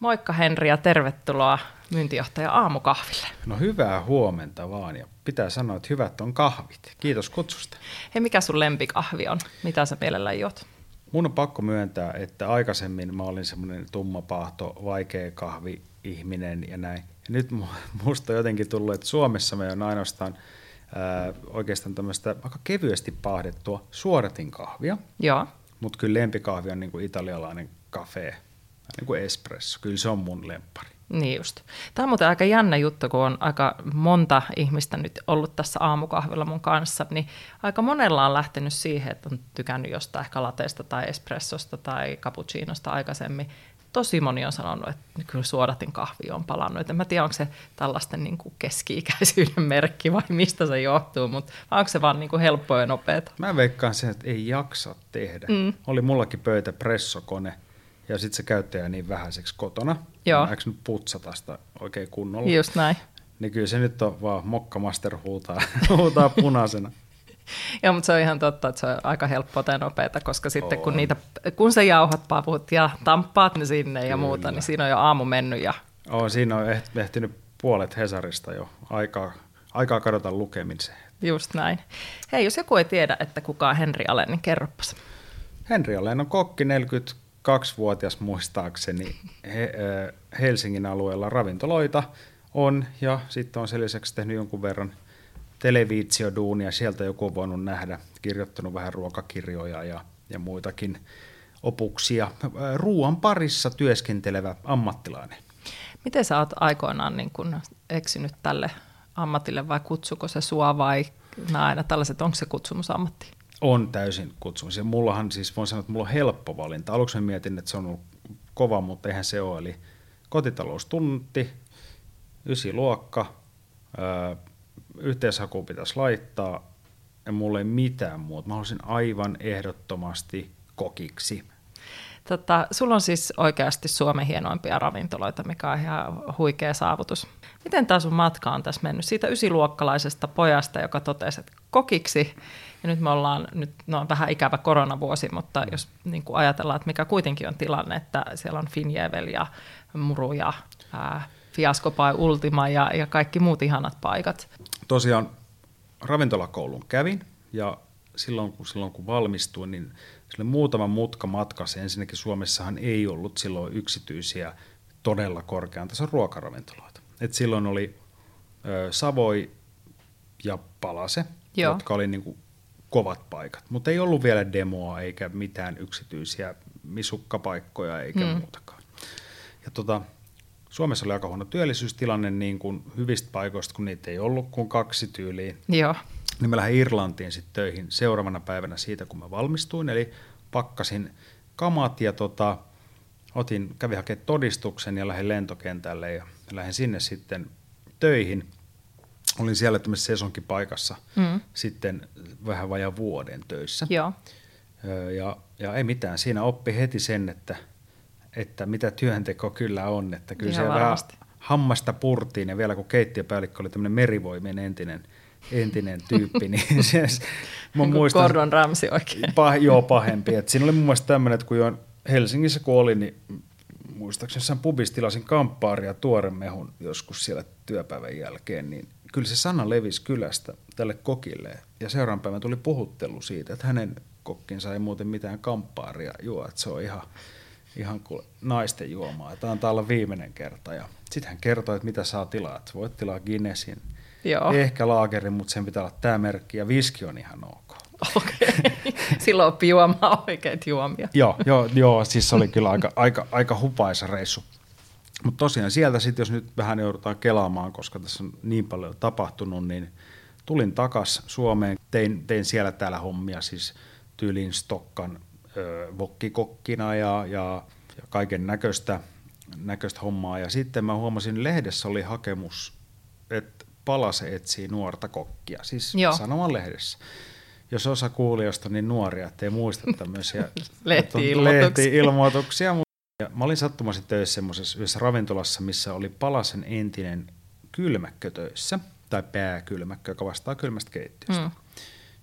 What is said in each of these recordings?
Moikka Henri ja tervetuloa myyntijohtaja aamukahville. No hyvää huomenta vaan ja pitää sanoa, että hyvät on kahvit. Kiitos kutsusta. Hei, mikä sun lempikahvi on? Mitä sä mielellään juot? Mun on pakko myöntää, että aikaisemmin mä olin semmoinen tummapahto, vaikea kahvi ihminen ja näin. Ja nyt musta on jotenkin tullut, että Suomessa me on ainoastaan ää, oikeastaan tämmöistä aika kevyesti pahdettua suoratin kahvia. Joo. Mutta kyllä lempikahvi on niin kuin italialainen kafe, niin kuin espresso. Kyllä se on mun lempari. Niin just. Tämä on muuten aika jännä juttu, kun on aika monta ihmistä nyt ollut tässä aamukahvilla mun kanssa, niin aika monella on lähtenyt siihen, että on tykännyt jostain ehkä lateesta tai espressosta tai cappuccinosta aikaisemmin. Tosi moni on sanonut, että kyllä suodatin kahvi on palannut. En mä tiedä, onko se tällaisten niin kuin keski-ikäisyyden merkki vai mistä se johtuu, mutta onko se vaan niin kuin helppoa ja nopeata? Mä veikkaan sen, että ei jaksa tehdä. Mm. Oli mullakin pöytä pressokone – ja sitten se käyttäjä niin vähäiseksi kotona. Joo. Eikö nyt putsata sitä oikein kunnolla? Just näin. Niin kyllä se nyt on vaan mokkamaster huutaa, huutaa punaisena. Joo, mutta se on ihan totta, että se on aika helppoa ja nopeata, koska sitten kun, niitä, kun sä jauhat pavut ja tamppaat ne sinne Kyllä. ja muuta, niin siinä on jo aamu mennyt. Ja... Oo, siinä on ehtinyt puolet Hesarista jo aikaa, aikaa kadota lukemiseen. Just näin. Hei, jos joku ei tiedä, että kuka on Henri Allen, niin kerropas. Henri Allen on kokki 40 kaksivuotias muistaakseni he, Helsingin alueella ravintoloita on ja sitten on sen lisäksi tehnyt jonkun verran televisioduunia, sieltä joku on voinut nähdä, kirjoittanut vähän ruokakirjoja ja, ja muitakin opuksia. Ruoan parissa työskentelevä ammattilainen. Miten sä oot aikoinaan niin kun eksynyt tälle ammatille vai kutsuko se sua vai nämä aina tällaiset, onko se kutsumusammatti? On täysin kutsumus. Ja mullahan siis voin sanoa, että mulla on helppo valinta. Aluksi mietin, että se on ollut kova, mutta eihän se ole. Eli kotitaloustunti, ysi luokka, yhteishaku pitäisi laittaa, ja mulla ei mitään muuta. Mä haluaisin aivan ehdottomasti kokiksi. Tota, sulla on siis oikeasti Suomen hienoimpia ravintoloita, mikä on ihan huikea saavutus. Miten tämä sun matka on tässä mennyt? Siitä ysiluokkalaisesta pojasta, joka totesi, että kokiksi, ja nyt me ollaan, nyt no on vähän ikävä koronavuosi, mutta jos niin kuin ajatellaan, että mikä kuitenkin on tilanne, että siellä on Finjevel ja Muru ja ää, Fiaskopai Ultima ja, ja kaikki muut ihanat paikat. Tosiaan ravintolakoulun kävin ja silloin kun, silloin kun valmistuin, niin se oli muutama mutka matkassa. Ensinnäkin Suomessahan ei ollut silloin yksityisiä todella korkean tason ruokaravintoloita. Et silloin oli ö, Savoi ja Palase, Joo. jotka oli niin kuin kovat paikat. Mutta ei ollut vielä demoa eikä mitään yksityisiä misukkapaikkoja eikä mm. muutakaan. Ja tota, Suomessa oli aika huono työllisyystilanne niin kuin hyvistä paikoista, kun niitä ei ollut kuin kaksi tyyliin. Joo. Niin mä lähdin Irlantiin sitten töihin seuraavana päivänä siitä, kun mä valmistuin. Eli pakkasin kamat ja tota, otin, kävin hakemaan todistuksen ja lähdin lentokentälle ja lähdin sinne sitten töihin – olin siellä tämmöisessä sesonkipaikassa mm. sitten vähän vajaa vuoden töissä. Joo. Ja, ja ei mitään, siinä oppi heti sen, että, että mitä työnteko kyllä on, että kyllä Ihan se vähän hammasta purtiin ja vielä kun keittiöpäällikkö oli tämmöinen merivoimien entinen, entinen tyyppi, niin se, mä niin muistan, Gordon Ramsay oikein. Pah, joo, pahempi. Et siinä oli mun mielestä tämmöinen, että kun jo Helsingissä kun olin, niin muistaakseni jossain pubissa tilasin kamppaaria tuoren mehun joskus siellä työpäivän jälkeen, niin kyllä se sana levisi kylästä tälle kokille. Ja seuraavan päivän tuli puhuttelu siitä, että hänen kokkinsa ei muuten mitään kamppaaria juo, että se on ihan, ihan kuin naisten juomaa. Tämä on olla viimeinen kerta. Ja sitten hän kertoi, että mitä saa tilaa. Että voit tilaa Guinnessin, Joo. ehkä laagerin, mutta sen pitää olla tämä merkki. Ja viski on ihan ok. Okei, okay. silloin oppi juomaan oikeita juomia. joo, joo, joo, siis se oli kyllä aika, aika, aika hupaisa reissu. Mutta tosiaan sieltä sitten, jos nyt vähän joudutaan kelaamaan, koska tässä on niin paljon tapahtunut, niin tulin takas Suomeen, tein, tein siellä täällä hommia, siis tyylin Stokkan ö, vokkikokkina ja, ja, ja kaiken näköistä näköistä hommaa. Ja sitten mä huomasin, lehdessä oli hakemus, että Palase etsii nuorta kokkia, siis Joo. sanoman lehdessä. Jos osa kuulijoista niin nuoria, ettei muista tämmöisiä Lehti-ilmoituksia. lehti-ilmoituksia. Ja mä olin sattumaisin töissä semmoisessa yhdessä ravintolassa, missä oli Palasen entinen kylmäkkö töissä, tai pääkylmäkkö, joka vastaa kylmästä keittiöstä. Mm.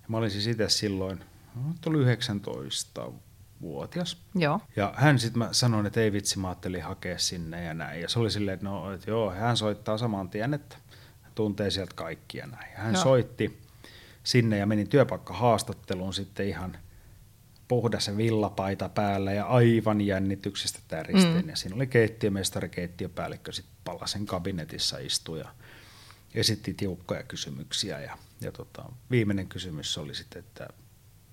Ja mä olin siis itse silloin, no, tuli 19-vuotias. Joo. Ja hän sitten mä sanoin, että ei vitsi, mä ajattelin hakea sinne ja näin. Ja se oli silleen, että no, että joo, hän soittaa saman tien, että hän tuntee sieltä kaikkia ja näin. Ja hän Joo. soitti sinne ja menin työpaikkahaastatteluun sitten ihan puhdas villapaita päällä ja aivan jännityksestä täristeen. Mm. Ja siinä oli keittiömestari, keittiöpäällikkö sitten Palasen kabinetissa istui ja esitti tiukkoja kysymyksiä. Ja, ja tota, viimeinen kysymys oli sitten, että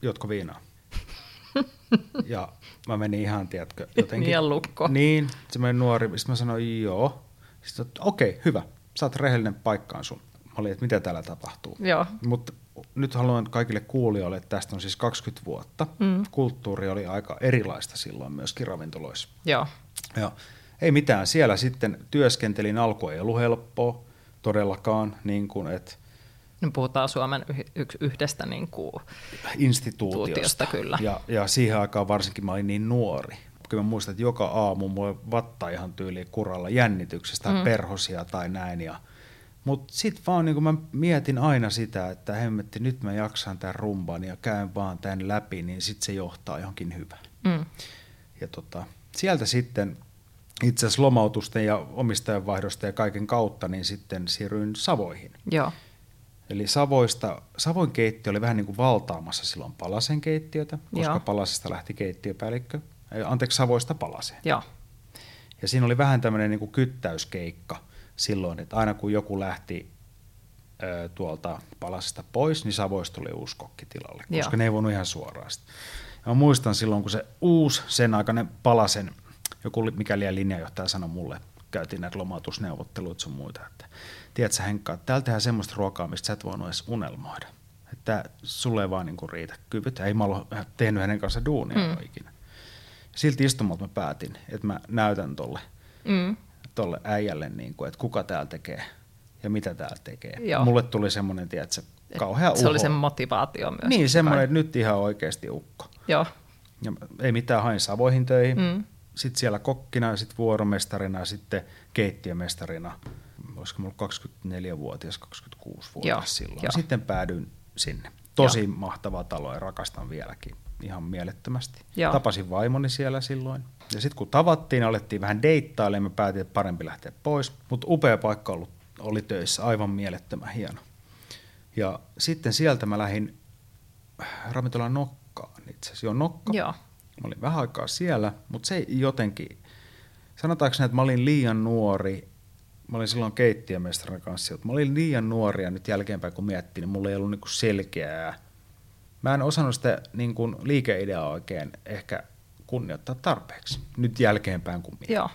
jotko viinaa? ja mä menin ihan, tiedätkö, jotenkin. Niin lukko. Niin, semmoinen nuori. Sitten mä sanoin, joo. Sitten okei, hyvä. Sä oot rehellinen paikkaan sun. Mä olin, että mitä täällä tapahtuu. Joo. Mutta nyt haluan kaikille kuulijoille, että tästä on siis 20 vuotta. Mm. Kulttuuri oli aika erilaista silloin myöskin ravintoloissa. Joo. Ja ei mitään. Siellä sitten työskentelin, alku ei ollut helppoa todellakaan, niin kuin, että Nyt puhutaan Suomen yhdestä niin kuin, instituutiosta. Tuutiosta, kyllä. Ja, ja siihen aikaan varsinkin mä olin niin nuori. Kyllä mä muistan, että joka aamu mulla vatta ihan tyyliin kuralla jännityksestä Mm. perhosia tai näin. Ja, mutta sitten vaan niin mä mietin aina sitä, että hemmetti, nyt mä jaksan tämän rumban ja käyn vaan tämän läpi, niin sitten se johtaa johonkin hyvään. mm. Ja tota, sieltä sitten itse asiassa lomautusten ja omistajanvaihdosta ja kaiken kautta, niin sitten siirryin Savoihin. Joo. Eli Savoista, Savoin keittiö oli vähän niin kuin valtaamassa silloin Palasen keittiötä, koska Joo. Palasesta lähti keittiöpäällikkö, ei, anteeksi Savoista Palaseen. Joo. Ja siinä oli vähän tämmöinen niin kuin kyttäyskeikka silloin, että aina kun joku lähti ö, tuolta Palasesta pois, niin Savoista tuli uusi kokki tilalle, koska Joo. ne ei voinut ihan suoraan sitä. Ja mä muistan silloin, kun se uusi sen aikainen Palasen, joku li- mikäli linjajohtaja sanoi mulle, käytiin näitä lomautusneuvotteluita sun muita, että tiedätkö sä Henkka, että täällä tehdään semmoista ruokaa, mistä sä et voinut edes unelmoida. Että sulle ei vaan niinku riitä kyvyt. Ei mä ollut tehnyt hänen kanssa duunia mm. ikinä. Silti istumalta mä päätin, että mä näytän tolle, Mm. Tolle äijälle, niin kuin, että kuka täällä tekee ja mitä täällä tekee. Joo. Mulle tuli semmoinen, tiedätkö, kauhea Se oli uho. sen motivaatio myös. Niin, semmoinen, että nyt ihan oikeasti ukko. Joo. Ja ei mitään, hain Savoihin töihin. Mm. Sitten siellä kokkina sitten vuoromestarina sitten keittiömestarina. Olisiko mulla 24-vuotias, 26-vuotias Joo, silloin. joo. Sitten päädyin sinne. Tosi mahtava talo ja rakastan vieläkin ihan mielettömästi. Joo. Tapasin vaimoni siellä silloin. Ja sitten kun tavattiin, alettiin vähän deittailemaan, mä päätin, että parempi lähteä pois. Mutta upea paikka ollut, oli töissä, aivan mielettömän hieno. Ja sitten sieltä mä lähdin ravintola Nokkaan itse asiassa. Joo, Nokka. Joo. Mä olin vähän aikaa siellä, mutta se jotenkin, sanotaanko näin, että mä olin liian nuori, mä olin silloin keittiömestarin kanssa, että mä olin liian nuori ja nyt jälkeenpäin kun miettii, niin mulla ei ollut niinku selkeää. Mä en osannut sitä niin kuin liikeideaa oikein ehkä kunnioittaa tarpeeksi, nyt jälkeenpäin kun miettii. Joo.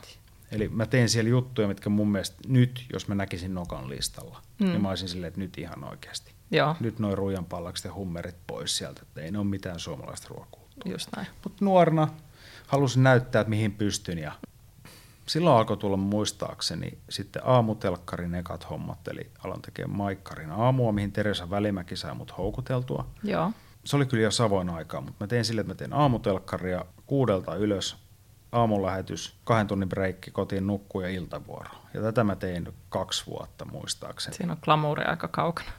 Eli mä tein siellä juttuja, mitkä mun mielestä nyt, jos mä näkisin Nokan listalla, Mm. mm. niin mä olisin silleen, että nyt ihan oikeasti. Joo. Nyt noin ruijan pallakset ja hummerit pois sieltä, että ei ne ole mitään suomalaista ruokakulttuuria. Just näin. Mutta nuorena halusin näyttää, että mihin pystyn ja silloin alkoi tulla muistaakseni sitten aamutelkkarin ekat hommat, eli aloin tekemään Maikkarin aamua, mihin Teresa Välimäki sai mut houkuteltua. Joo. Se oli kyllä jo Savoin aikaa, mutta mä tein sille, että mä tein aamutelkkaria kuudelta ylös, aamulähetys, kahden tunnin breikki, kotiin nukkuu ja iltavuoro. Ja tätä mä tein kaksi vuotta muistaakseni. Siinä on glamuuri aika kaukana.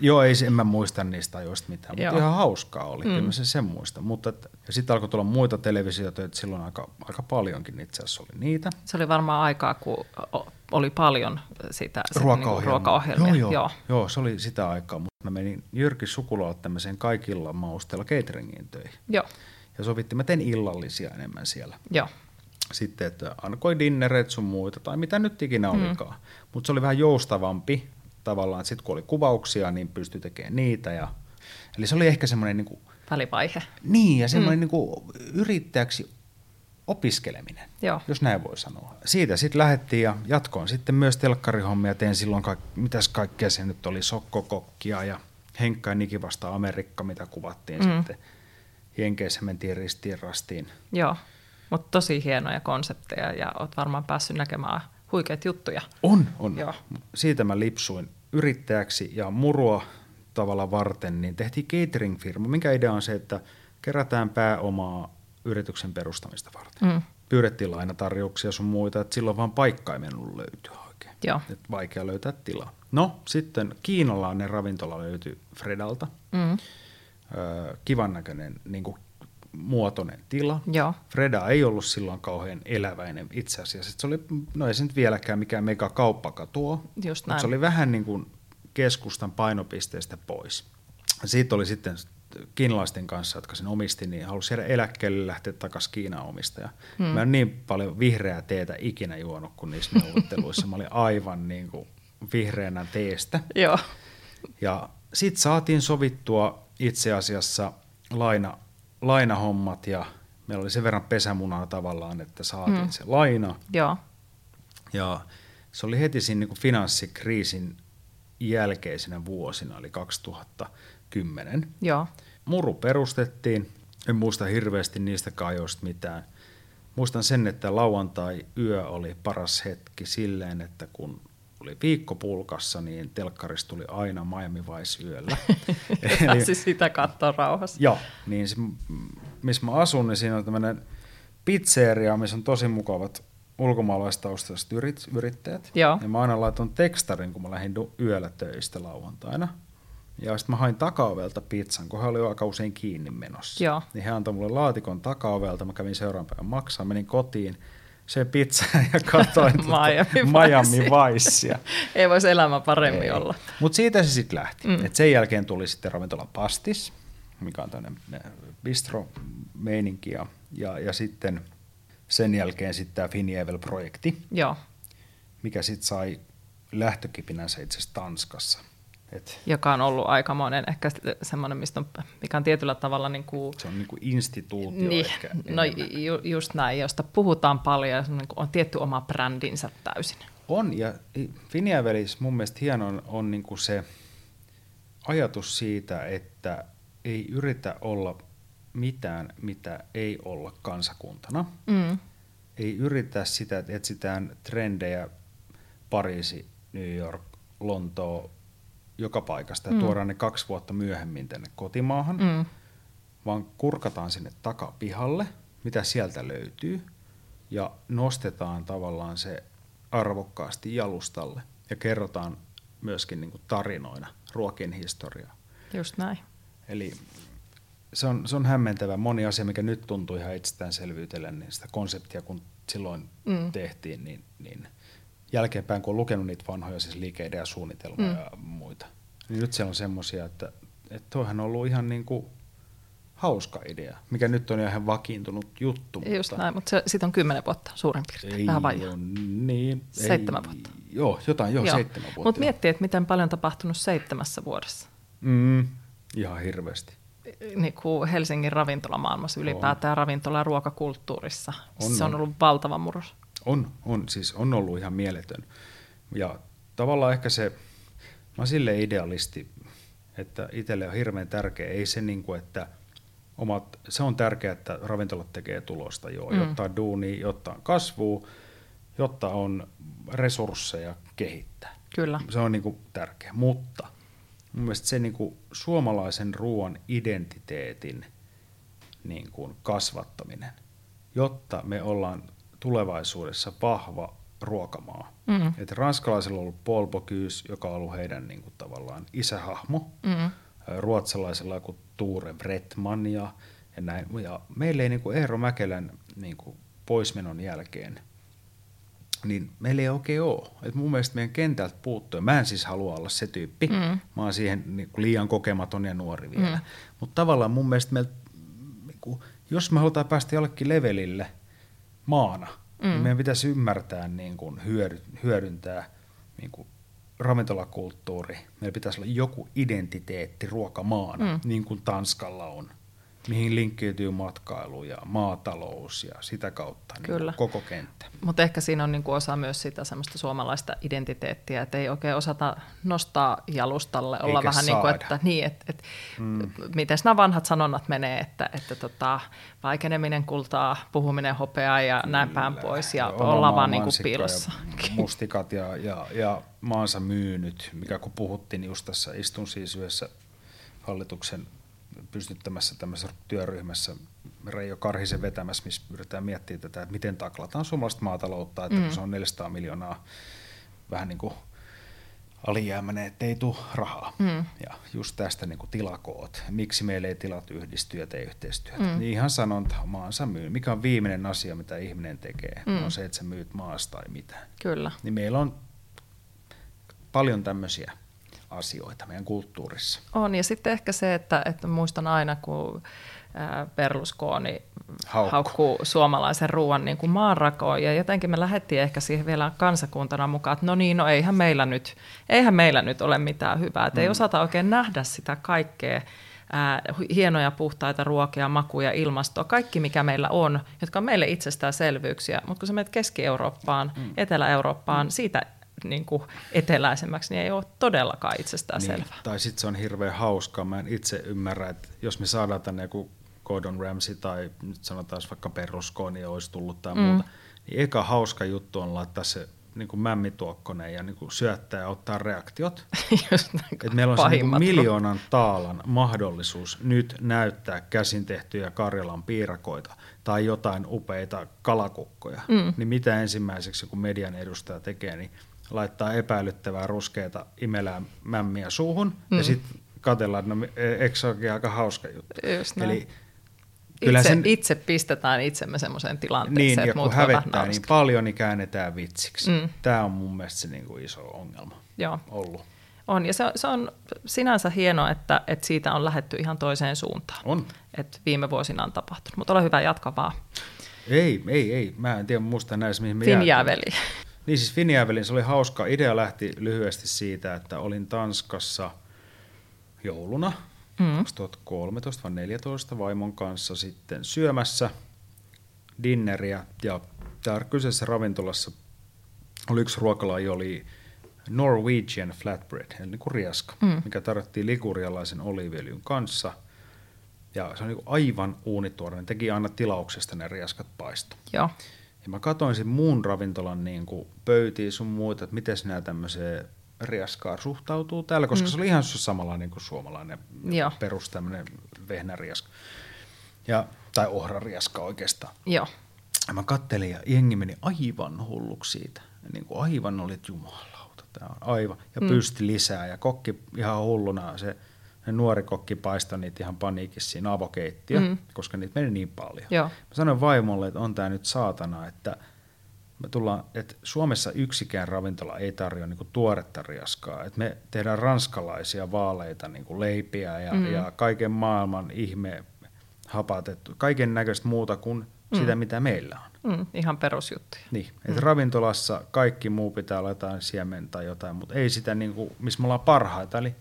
Joo, ei, en mä muista niistä ajoista mitään, mutta Joo. ihan hauskaa oli, mm. Mm. kyllä mä sen, sen muistan. Mutta, sitten alkoi tulla muita televisiotöitä, silloin aika, aika paljonkin itse asiassa oli niitä. Se oli varmaan aikaa, kun oli paljon sitä sit Ruokaohjelmia. Niinku ruokaohjelmia. Joo, joo, joo. joo. se oli sitä aikaa, mutta mä menin Jyrki Sukulalle tämmöiseen kaikilla mausteilla cateringin töihin. Joo. Ja sovittiin, mä tein illallisia enemmän siellä. Joo. Sitten, että alkoi dinnereet sun muita, tai mitä nyt ikinä Mm. olikaan. Mutta se oli vähän joustavampi tavallaan, että sitten kun oli kuvauksia, niin pystyi tekemään niitä. Ja, eli se oli ehkä semmoinen niin kuin, Välivaihe. Niin, ja semmoinen mm. niin yrittäjäksi opiskeleminen, Joo. jos näin voi sanoa. Siitä sitten lähdettiin ja jatkoin sitten myös telkkarihommia. Tein silloin, kaik- mitäs kaikkea se nyt oli, sokkokokkia ja Henkka ja Niki vasta Amerikka, mitä kuvattiin Mm. sitten. Jenkeissä mentiin ristiin rastiin. Joo. Mutta tosi hienoja konsepteja ja oot varmaan päässyt näkemään huikeita juttuja. On, on. Joo. Siitä mä lipsuin yrittäjäksi ja murua tavalla varten, niin tehtiin catering-firma, minkä idea on se, että kerätään pääomaa yrityksen perustamista varten. Mm. Pyydettiin lainatarjouksia sun muita, että silloin vaan paikka ei mennyt löytyä oikein. Joo. Et vaikea löytää tilaa. No sitten kiinalainen ravintola löytyi Fredalta. Mm. Öö, kivan näköinen niin kuin muotoinen tila. Joo. Freda ei ollut silloin kauhean eläväinen itse asiassa. Se oli, no ei se nyt vieläkään mikään mega kauppakatuo, Just mutta se oli vähän niin kuin keskustan painopisteestä pois. Siitä oli sitten kiinalaisten kanssa, jotka sen omisti, niin halusi jäädä eläkkeelle lähteä takaisin Kiinan omistaja. Hmm. Mä en niin paljon vihreää teetä ikinä juonut kuin niissä neuvotteluissa. Mä olin aivan niin kuin vihreänä teestä. Joo. Ja sitten saatiin sovittua itse asiassa laina, lainahommat ja meillä oli sen verran pesämunaa tavallaan, että saatiin Mm. mm. se laina. Joo. Ja se oli heti siinä niin kuin finanssikriisin jälkeisenä vuosina, eli 2010. Joo. Muru perustettiin, en muista hirveästi niistä ajoista mitään. Muistan sen, että lauantai-yö oli paras hetki silleen, että kun oli viikko pulkassa, niin telkkarista tuli aina Miami Vice yöllä. Pääsi sitä katsoa rauhassa. Joo, niin se, missä mä asun, niin siinä on tämmöinen pizzeria, missä on tosi mukavat ulkomaalaistaustaiset yrit, yrittäjät. Joo. Ja mä aina laitoin tekstarin, kun mä lähdin yöllä töistä lauantaina. Ja sitten mä hain takaovelta pizzan, kun he oli aika usein kiinni menossa. Joo. Niin he antoi mulle laatikon takaovelta, mä kävin seuraavan päivän maksaa, menin kotiin, söin pizzaa ja katsoin Miami Miami Vicea. Vicea. Ei voisi elämä paremmin olla. Mutta siitä se sitten lähti. Mm. Et sen jälkeen tuli sitten ravintola Pastis, mikä on tämmöinen bistro-meininki. Ja, ja, ja sitten sen jälkeen sitten tämä Finievel-projekti, Joo. mikä sitten sai lähtökipinänsä itse asiassa Tanskassa. Et Joka on ollut aikamoinen, ehkä semmoinen, mistä on, mikä on tietyllä tavalla niin kuin, se on niinku instituutio niin, ehkä no enemmän. ju, just näin, josta puhutaan paljon ja on, niin kuin, on tietty oma brändinsä täysin. On, ja Finievelis mun mielestä hieno on, on niinku se ajatus siitä, että ei yritä olla mitään, mitä ei olla kansakuntana. Mm. Ei yritä sitä, että etsitään trendejä Pariisi, New York, Lontoo, joka paikasta ja Mm. tuodaan ne kaksi vuotta myöhemmin tänne kotimaahan, mm. Vaan kurkataan sinne takapihalle, mitä sieltä löytyy, ja nostetaan tavallaan se arvokkaasti jalustalle ja kerrotaan myöskin niin kuin tarinoina ruokien historiaa. Just näin. Eli se on, se on hämmentävä. Moni asia, mikä nyt tuntuu ihan itsestäänselvyytellä, niin sitä konseptia, kun silloin mm. tehtiin, niin, niin jälkeenpäin, kun on lukenut niitä vanhoja siis liikeidea suunnitelmia Mm. ja muita, niin nyt siellä on semmoisia, että, että toihan on ollut ihan niin kuin hauska idea, mikä nyt on ihan vakiintunut juttu. Just näin, mutta se, siitä on kymmenen vuotta suurin piirtein. ei Vähän vajaa. niin. Seitsemän ei, vuotta. Joo, jotain, joo, joo. seitsemän vuotta. Mutta miettii, että miten paljon on tapahtunut seitsemässä vuodessa. Mm, ihan hirveästi. Niin kuin Helsingin ravintolamaailmassa ylipäätään ravintola- ja ruokakulttuurissa. On, se on on. ollut valtava murros. On, on, siis on ollut ihan mieletön. Ja tavallaan ehkä se, mä oon sille idealisti, että itselle on hirveän tärkeä, ei se niin kuin, että omat, se on tärkeää, että ravintolat tekee tulosta, joo, Mm. mm. jotta on duuni, jotta on kasvua, jotta on resursseja kehittää. Kyllä. Se on niin kuin tärkeä, mutta mun mielestä se niin kuin suomalaisen ruoan identiteetin niin kuin kasvattaminen, jotta me ollaan tulevaisuudessa vahva ruokamaa. Mm. Et ranskalaisilla on ollut Paul Bocuse, joka on ollut heidän niin kuin, tavallaan isähahmo. Mm. Ruotsalaisilla joku Tuure Bretman ja, ja näin. Ja meillä ei niin kuin Eero Mäkelän niin kuin poismenon jälkeen, niin meillä ei oikein ole. Et mun mielestä meidän kentältä puuttuu. Mä en siis halua olla se tyyppi. Mm. Mä oon siihen niin kuin liian kokematon ja nuori vielä. Mm. Mutta tavallaan mun mielestä meillä, niin kuin, jos me halutaan päästä jollekin levelille maana, mm. Mm. niin meidän pitäisi ymmärtää niin kuin hyödy, hyödyntää niin kuin ravintolakulttuuri. Meillä pitäisi olla joku identiteetti ruokamaana, mm. niin kuin Tanskalla on. Mihin linkkiytyy matkailu ja maatalous ja sitä kautta niin Kyllä. koko kenttä. Mutta ehkä siinä on niinku osa myös sitä semmoista suomalaista identiteettiä, että ei oikein osata nostaa jalustalle, olla Eikä vähän niin kuin, että niin, et, et, mm. miten nämä vanhat sanonnat menee, että, että tota, vaikeneminen kultaa, puhuminen hopeaa ja näin päin pois ja Oma ollaan vaan niinku mansikka piilossa. Ja mustikat ja, ja, ja maansa myynyt, mikä kun puhuttiin just tässä, istun siis yhdessä hallituksen pystyttämässä tämmöisessä työryhmässä Reijo Karhisen vetämässä, missä yritetään miettiä tätä, että miten taklataan suomalaista maataloutta, että mm. kun se on 400 miljoonaa vähän niin kuin alijäämäinen, että ei tule rahaa. Mm. Ja just tästä niin kuin tilakoot, miksi meillä ei tilat yhdisty ja tee yhteistyötä. Mm. Niin ihan sanonta, maansa myy. Mikä on viimeinen asia, mitä ihminen tekee? Mm. On se, että sä myyt maasta tai mitä. Kyllä. Niin meillä on paljon tämmöisiä asioita meidän kulttuurissa. On, ja sitten ehkä se, että, että muistan aina, kun ää, Berlusconi Haukku. haukkuu suomalaisen ruoan niin kuin maanrakoon, ja jotenkin me lähdettiin ehkä siihen vielä kansakuntana mukaan, että no niin, no eihän meillä nyt, eihän meillä nyt ole mitään hyvää, että mm. ei osata oikein nähdä sitä kaikkea, ää, hienoja puhtaita ruokia, makuja, ilmastoa, kaikki mikä meillä on, jotka on meille itsestäänselvyyksiä, mutta kun sä menet Keski-Eurooppaan, mm. Etelä-Eurooppaan, mm. siitä niin kuin eteläisemmäksi, niin ei ole todellakaan itsestään Niin, selvää. tai sitten se on hirveän hauskaa. Mä en itse ymmärrä, että jos me saadaan tänne joku Gordon Ramsay tai nyt sanotaan vaikka Berlusconi olisi tullut tai mm. muuta, niin eka hauska juttu on laittaa se niin kuin mämmituokkonen ja niin kuin syöttää ja ottaa reaktiot. Just Et meillä on se niin miljoonan taalan mahdollisuus nyt näyttää käsin tehtyjä Karjalan piirakoita tai jotain upeita kalakukkoja. Mm. Niin mitä ensimmäiseksi kun median edustaja tekee, niin laittaa epäilyttävää ruskeita imelää mämmiä suuhun mm. ja sitten katsellaan, että no, eikö se olekin aika hauska juttu. Just näin. Eli Itse, sen, itse pistetään itsemme semmoiseen tilanteeseen, niin, että ja kun hävettää niin paljon, niin käännetään vitsiksi. Mm. Tämä on mun mielestä se niin kuin iso ongelma Joo, ollut. on. Ja se, on- se on sinänsä hienoa, että, että siitä on lähetty ihan toiseen suuntaan. On. Että viime vuosina on tapahtunut. Mutta ole hyvä, jatka vaan. Ei, ei, ei. Mä en tiedä muista näissä, mihin me jäätiin. Niin siis Finjävelin, se oli hauska. Idea lähti lyhyesti siitä, että olin Tanskassa jouluna mm. 2013 vai 2014 vaimon kanssa sitten syömässä dinneriä. Ja täällä kyseisessä ravintolassa oli yksi ruokalaji, oli Norwegian flatbread, eli niin kuin rieska, mm. mikä tarjottiin ligurialaisen oliiviöljyn kanssa. Ja se on niin aivan uunituore. Ne teki aina tilauksesta ne rieskat paisto. Joo. Ja mä katsoin sen muun ravintolan niin kuin pöytiä sun muuta, että miten nämä tämmöiseen riaskaan suhtautuu täällä, koska mm. se oli ihan samanlainen kuin suomalainen Joo. perus tämmöinen vehnäriaska. Ja, tai ohrariaska oikeastaan. Joo. Ja mä kattelin ja jengi meni aivan hulluksi siitä. Ja niin kuin aivan oli, että jumalauta, tämä on aivan. Ja mm. pysti lisää ja kokki ihan hulluna se, se nuori kokki paistoi niitä ihan paniikissa siinä avokeittiö, mm. koska niitä meni niin paljon. Joo. Mä sanoin vaimolle, että on tämä nyt saatana, että me tullaan, että Suomessa yksikään ravintola ei tarjoa niinku tuoretta riaskaa. Et me tehdään ranskalaisia vaaleita niinku leipiä ja, mm. ja kaiken maailman ihme hapatettu, kaiken näköistä muuta kuin mm. sitä, mitä meillä on. Mm, ihan perusjuttuja. Niin, että mm. ravintolassa kaikki muu pitää olla jotain siemen tai jotain, mutta ei sitä, niinku, missä me ollaan parhaita, eli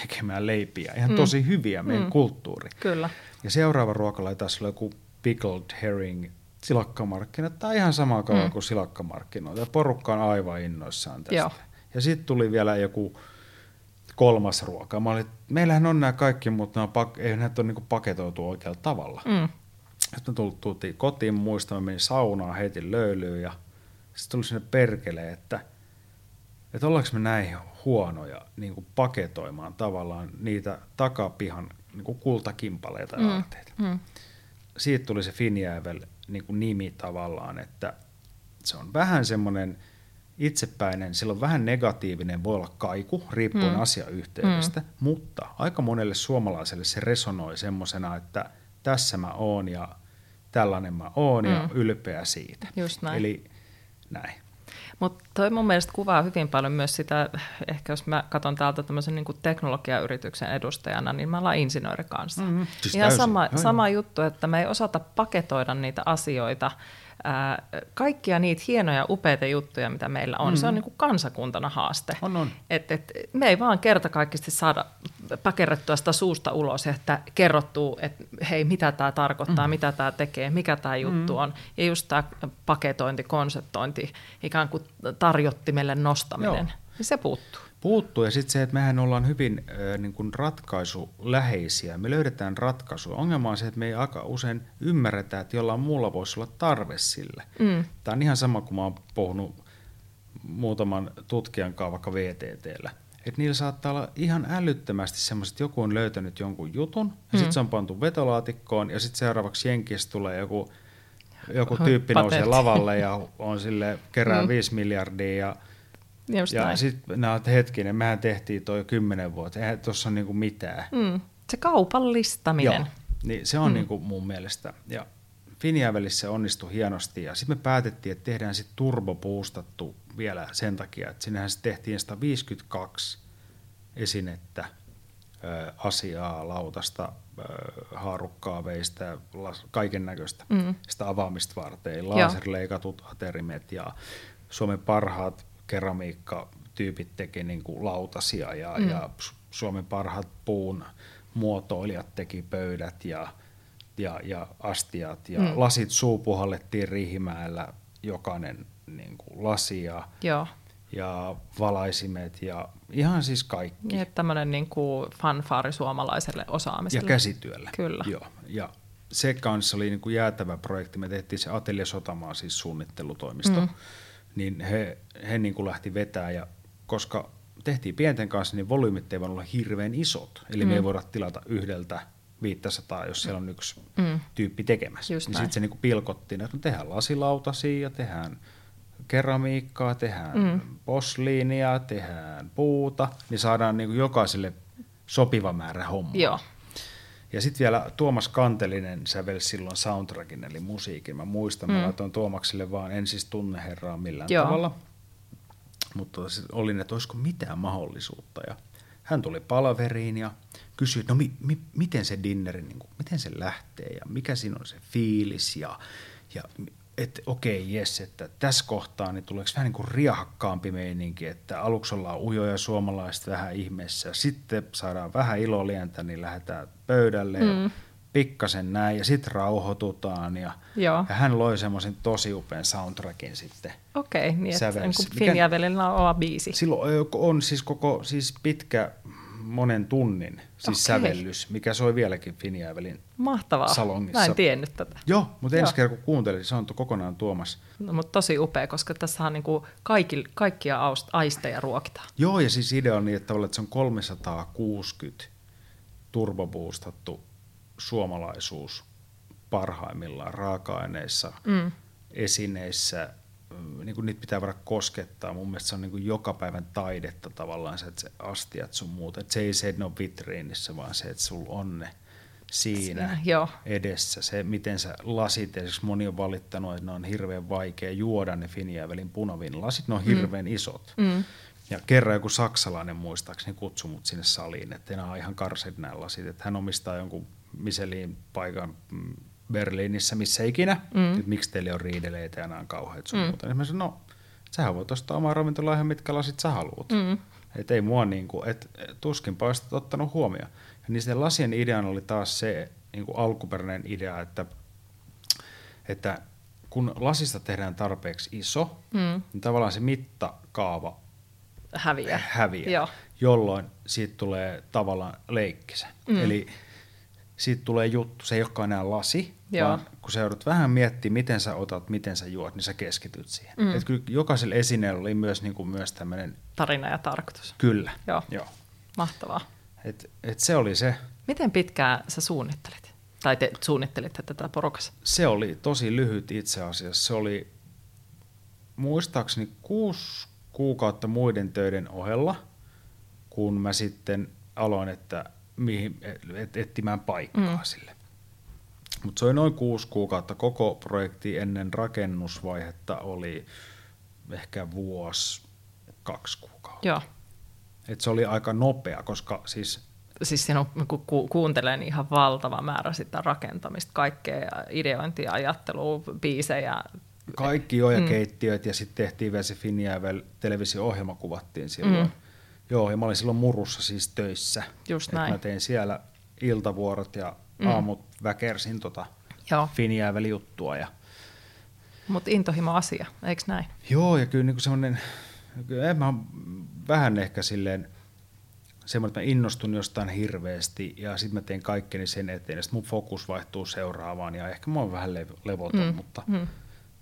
tekemään leipiä. Ihan mm. tosi hyviä meidän mm. kulttuuri. Kyllä. Ja seuraava ruokala taas oli joku pickled herring silakkamarkkinat. Tämä on ihan sama kala mm. kuin silakkamarkkinoita. Ja porukka on aivan innoissaan tästä. Joo. Ja sitten tuli vielä joku kolmas ruoka. Mä olin, meillähän on nämä kaikki, mutta nämä pak- ei näitä ole niinku paketoitu oikealla tavalla. Mm. Sitten me tultiin kotiin, muistan, mä menin saunaan, heitin löylyyn ja sitten tuli sinne perkele, että, että ollaanko me näin huonoja niin kuin paketoimaan tavallaan niitä takapihan niin kuin kultakimpaleita Mm. aarteita. Mm. Siitä tuli se Finjäävel niin kuin nimi tavallaan, että se on vähän semmoinen itsepäinen, sillä on vähän negatiivinen, voi olla kaiku, riippuen mm. asiayhteydestä, mm. mutta aika monelle suomalaiselle se resonoi semmoisena, että tässä mä oon ja tällainen mä oon mm. ja ylpeä siitä. Just näin. Eli näin. Mutta toi mun mielestä kuvaa hyvin paljon myös sitä, ehkä jos mä katson täältä tämmöisen niin teknologiayrityksen edustajana, niin mä ollaan insinööri kanssa. Mhm. Siis Ihan täysin. sama, sama juttu, että me ei osata paketoida niitä asioita, ää, kaikkia niitä hienoja, upeita juttuja, mitä meillä on. Mm. Se on niin kuin kansakuntana haaste. On, on. Et, et, me ei vaan kertakaikkisesti saada pakerrettua sitä suusta ulos, että kerrottuu, että hei, mitä tämä tarkoittaa, mm. mitä tämä tekee, mikä tämä juttu mm. on. Ja just tämä paketointi, konseptointi, ikään kuin tarjottimelle nostaminen, Joo. niin se puuttuu. Puuttuu ja sitten se, että mehän ollaan hyvin äh, niin kuin ratkaisuläheisiä. Me löydetään ratkaisuja. Ongelma on se, että me ei aika usein ymmärretä, että jollain muulla voisi olla tarve sille. Mm. Tämä on ihan sama kuin mä oon puhunut muutaman tutkijan kanssa vaikka VTTllä että niillä saattaa olla ihan älyttömästi semmoiset, että joku on löytänyt jonkun jutun, ja mm. sitten se on pantu vetolaatikkoon, ja sitten seuraavaksi Jenkistä tulee joku, joku tyyppi nousee lavalle ja on sille kerää mm. 5 miljardia, ja, ja sitten nämä hetkinen, mehän tehtiin toi kymmenen vuotta, eihän tuossa ole niinku mitään. Mm. Se kaupallistaminen. Joo, niin se on mm. niinku mun mielestä. Ja Finjävelissä onnistui hienosti, ja sitten me päätettiin, että tehdään sitten turbopuustattu vielä sen takia, että sinnehän se tehtiin 152 esinettä, asiaa, lautasta, haarukkaa, veistä, kaiken näköistä. Mm. Sitä avaamista varten, laserleikatut aterimet ja Suomen parhaat keramiikkatyypit teki niin kuin lautasia ja, mm. ja Suomen parhaat puun muotoilijat teki pöydät ja, ja, ja astiat ja mm. lasit suupuhallettiin Riihimäellä jokainen niin kuin lasia Joo. ja valaisimet ja ihan siis kaikki. Niin, tämmöinen niin kuin fanfaari suomalaiselle osaamiselle. Ja käsityölle. Kyllä. Joo. Ja se kanssa oli niin kuin jäätävä projekti. Me tehtiin se Atelier Sotamaa, siis suunnittelutoimisto. Mm. Niin he, he niin kuin lähti vetää ja koska tehtiin pienten kanssa, niin volyymit eivät olla hirveän isot. Eli mm. me ei voida tilata yhdeltä 500, jos siellä on yksi mm. tyyppi tekemässä. Just niin sitten se niin kuin pilkottiin, että no tehdään lasilautasia ja tehdään keramiikkaa, tehdään mm. posliinia, tehdään puuta, niin saadaan niin kuin jokaiselle sopiva määrä hommaa. Joo. Ja sitten vielä Tuomas Kantelinen sävelsi silloin soundtrackin, eli musiikin. Mä muistan, mm. mä laitoin Tuomakselle vaan, en siis tunne herraa millään Joo. tavalla. Mutta oli, että olisiko mitään mahdollisuutta. Ja hän tuli palaveriin ja kysyi, että no mi, mi, miten se dinneri, niin kuin, miten se lähtee ja mikä siinä on se fiilis ja, ja että okei, jes, että tässä kohtaa niin tuleeko vähän niin kuin riahakkaampi meininki, että aluksi ollaan ujoja suomalaiset vähän ihmeessä, ja sitten saadaan vähän ilolientä, niin lähdetään pöydälle mm. ja pikkasen näin, ja sitten rauhoitutaan, ja, Joo. ja hän loi semmoisen tosi upean soundtrackin sitten. Okei, niin että niin Finjavelilla on oma biisi. Silloin on siis koko siis pitkä monen tunnin siis okay. sävellys, mikä soi vieläkin Finjäävelin Mahtavaa. salongissa. Mä en tiennyt tätä. Joo, mutta ensi kerran kun kuuntelin, se on kokonaan Tuomas. No, mutta tosi upea, koska tässä on niin kuin kaikki, kaikkia aisteja ruokitaan. Joo, ja siis idea on niin, että, että se on 360 turbobuustattu suomalaisuus parhaimmillaan raaka-aineissa, mm. esineissä, niin kuin niitä pitää voida koskettaa. Mun mielestä se on niin kuin joka päivän taidetta tavallaan se, että se astiat sun muuta. Että se ei se, että ne on vitriinissä, vaan se, että sulla on ne siinä, siinä jo. edessä. Se, miten sä lasit, esimerkiksi moni on valittanut, että ne on hirveän vaikea juoda ne Finjävelin punavin lasit, ne on mm. hirveän mm. isot. Mm. Ja kerran joku saksalainen muistaakseni kutsui mut sinne saliin, että nämä on ihan karsit nämä lasit, että hän omistaa jonkun Miselin paikan mm, Berliinissä, missä ikinä, mm. että miksi teille on riideleitä ja nämä on kauheat sun mm. muuta. Niin mä sanoin, no, sähän voit ostaa omaa ravintolaan mitkä lasit sä haluat. Mm. Että ei mua niin kuin, et, tuskin paistat ottanut huomioon. Ja niiden lasien idean oli taas se niin kuin alkuperäinen idea, että, että kun lasista tehdään tarpeeksi iso, mm. niin tavallaan se mittakaava häviää, häviää Joo. jolloin siitä tulee tavallaan leikkisä. Mm. Eli siitä tulee juttu, se ei olekaan enää lasi, Joo. vaan kun sä joudut vähän miettimään, miten sä otat, miten sä juot, niin sä keskityt siihen. Mm. Et kyllä jokaisella esineellä oli myös, niin kuin, myös tämmöinen... Tarina ja tarkoitus. Kyllä. Joo. Joo. Mahtavaa. Et, et se oli se. Miten pitkään sä suunnittelit? Tai te suunnittelitte tätä porukassa? Se oli tosi lyhyt itse asiassa. Se oli muistaakseni kuusi kuukautta muiden töiden ohella, kun mä sitten aloin, että mihin, et, etsimään paikkaa mm. sille. Mutta se oli noin kuusi kuukautta. Koko projekti ennen rakennusvaihetta oli ehkä vuosi, kaksi kuukautta. Joo. Et se oli aika nopea, koska siis... Siis siinä on, kun ku, kuuntelen niin ihan valtava määrä sitä rakentamista, kaikkea ideointia, ajattelua, biisejä. Kaikki jo ja mm. keittiöt ja sitten tehtiin vielä se Finjäävel televisio-ohjelma kuvattiin silloin. Mm Joo, ja mä olin silloin Murussa siis töissä. Just näin. Mä tein siellä iltavuorot ja Mm. aamut väkersin tota Joo, Finjäävel-juttua. Ja... mutta intohimo asia, eikö näin? Joo, ja kyllä niin semmoinen, en mä vähän ehkä silleen, semmoinen, että mä innostun jostain hirveästi ja sitten mä teen kaikkeni sen eteen, ja sitten mun fokus vaihtuu seuraavaan ja ehkä mä oon vähän lev- levoton, Mm, mutta, mm.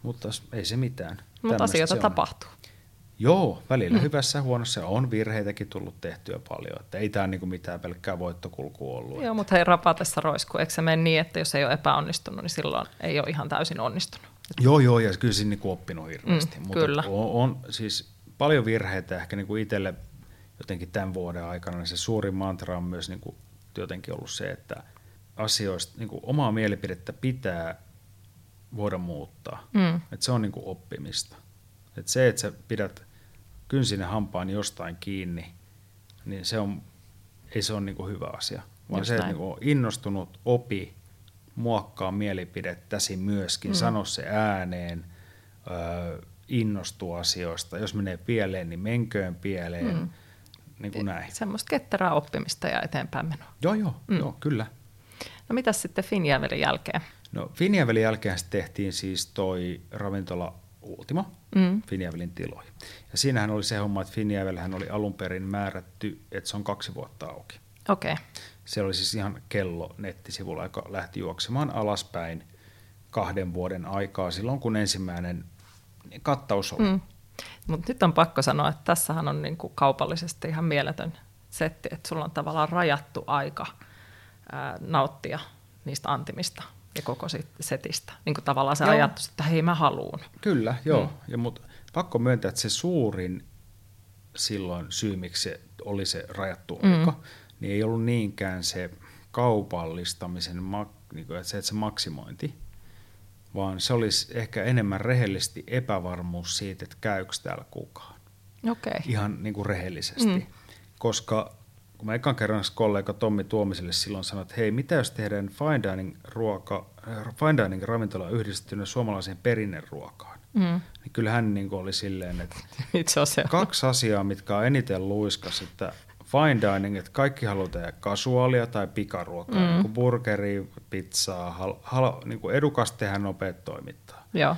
mutta ei se mitään. Mutta asioita se on. Joo, välillä mm. hyvässä ja huonossa on virheitäkin tullut tehtyä paljon, että ei tämä niinku mitään pelkkää voittokulkua ollut. Joo, mutta hei rapatessa roiskuu. Eikö se mene niin, että jos ei ole epäonnistunut, niin silloin ei ole ihan täysin onnistunut? Joo, joo, ja kyllä siinä niinku oppinut hirveästi. Mm, mutta kyllä. On, on, siis paljon virheitä ehkä niinku itselle jotenkin tämän vuoden aikana, niin se suurin mantra on myös niinku jotenkin ollut se, että asioista, niinku omaa mielipidettä pitää voida muuttaa. Mm. Et se on niinku oppimista. Et se, että sä pidät kynsinen hampaan jostain kiinni, niin se on, ei se ole niinku hyvä asia. Vaan Just se, että niinku on innostunut, opi, muokkaa mielipidettäsi myöskin, mm. sano se ääneen, ö, innostuu asioista. Jos menee pieleen, niin menköön pieleen. Mm. Niin kuin näin. Semmoista ketterää oppimista ja eteenpäin menoa. Joo, joo, mm. joo, kyllä. No mitäs sitten Finjävelin jälkeen? No Finjävelin jälkeen tehtiin siis toi ravintola Ultima, Mm. Finjävelin tiloihin. Ja siinähän oli se homma, että Finjävelhän oli alun perin määrätty, että se on kaksi vuotta auki. Okei, okay. Se oli siis ihan kello nettisivulla, joka lähti juoksemaan alaspäin kahden vuoden aikaa silloin, kun ensimmäinen kattaus oli. mm. mutta nyt on pakko sanoa, että tässähän on niinku kaupallisesti ihan mieletön setti, että sulla on tavallaan rajattu aika ää, nauttia niistä antimista ja koko sit- setistä. Niin kuin tavallaan se Joo. ajatus, että hei mä haluun. Kyllä, joo. Mm. Ja mut, pakko myöntää, että se suurin silloin syy, miksi se oli se rajattu Mm. aika, niin ei ollut niinkään se kaupallistamisen, niin kuin, että se, että se maksimointi, vaan se olisi ehkä enemmän rehellisesti epävarmuus siitä, että käykö täällä kukaan. Okei. Okay. Ihan niin kuin rehellisesti. Mm. Koska kun mä ekan kerran kollega Tommi Tuomiselle silloin sanoin, että hei, mitä jos tehdään fine dining, ruoka, äh, fine dining ravintola yhdistettynä suomalaiseen perinneruokaan? Mm. Niin kyllä hän niin oli silleen, että on se. kaksi asiaa, mitkä on eniten luiskas, että fine dining, että kaikki haluaa tehdä kasuaalia tai pikaruokaa, Mm. niin burgeri, pizzaa, hal, hal, niin edukas tehdä nopeat toimittaa. Joo.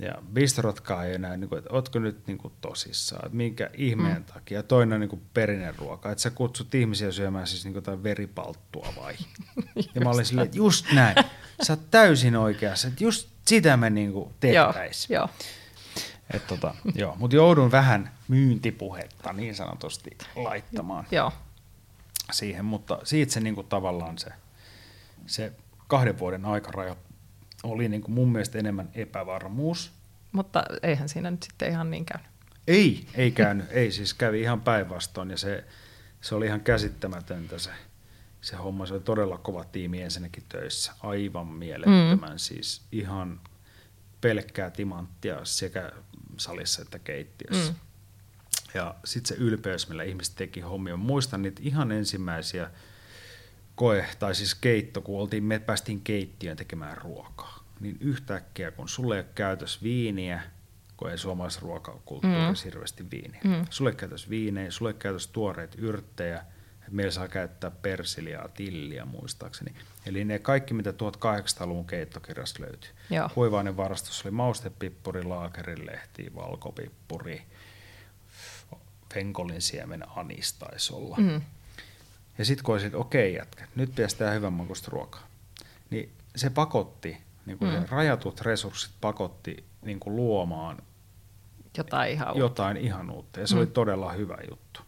Ja bistrotkaan ei enää, niin kuin, että ootko nyt niin kuin tosissaan, että minkä ihmeen mm. takia. Toinen on niin kuin perinneruoka, että sä kutsut ihmisiä syömään siis niin kuin jotain veripalttua vai. ja mä olin silleen, että just näin, sä oot täysin oikeassa, että just sitä me niin kuin Joo. tehtäisiin. Joo. Et tota, joo, mutta joudun vähän myyntipuhetta niin sanotusti laittamaan Joo. siihen, mutta siitä se niinku tavallaan se, se kahden vuoden aikaraja oli niinku mun mielestä enemmän epävarmuus. Mutta eihän siinä nyt sitten ihan niin käynyt. Ei, ei käynyt, ei siis kävi ihan päinvastoin ja se, se oli ihan käsittämätöntä se, se homma. Se oli todella kova tiimi ensinnäkin töissä, aivan mielettömän, mm. siis ihan pelkkää timanttia sekä salissa että keittiössä. Mm. Ja sitten se ylpeys, millä ihmiset teki hommia. Muistan niitä ihan ensimmäisiä koe, tai siis keitto, kun oltiin, me päästiin keittiöön tekemään ruokaa. Niin yhtäkkiä, kun sulle ei ole käytössä viiniä, kun ei suomalaisessa ruokakulttuurissa mm. hirveästi viiniä. Mm. Sulle käytössä viinejä, sulle käytössä tuoreita yrttejä, että meillä saa käyttää persiliaa, tilliä muistaakseni. Eli ne kaikki, mitä 1800-luvun keittokirjasta löytyy. Joo. Kuivainen varastus oli maustepippuri, laakerilehti, valkopippuri, fenkolin siemen anis taisi olla. Mm. Ja sitten kun olisin, okei jätkä, nyt pitäisi tehdä hyvän makuista ruokaa. Niin se pakotti, niin kuin Mm. rajatut resurssit pakotti niin kuin luomaan Jotain ihan uutta. jotain ihan uutta. Ja se Mm. oli todella hyvä juttu.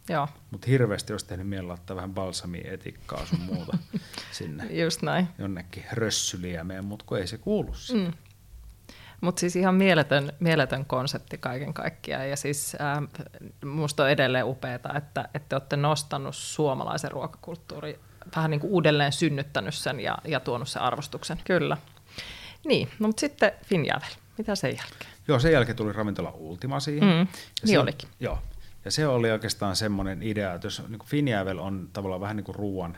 Mutta hirveästi olisi tehnyt mieli laittaa vähän balsamia, etikkaa sun muuta sinne just näin. jonnekin rössyliemeen, mutta kun ei se kuulu sinne. Mm. Mutta siis ihan mieletön, mieletön konsepti kaiken kaikkiaan. Ja siis äh, musta on edelleen upeaa, että, että te olette nostanut suomalaisen ruokakulttuurin, vähän niin kuin uudelleen synnyttänyt sen ja, ja tuonut sen arvostuksen. Kyllä. Niin, no, mutta sitten Finjävel. Mitä sen jälkeen? Joo, sen jälkeen tuli ravintola Ultima siihen. Mm, Ja niin se, olikin. Joo. Ja se oli oikeastaan semmoinen idea, että jos niin Finjävel on tavallaan vähän niin kuin ruoan,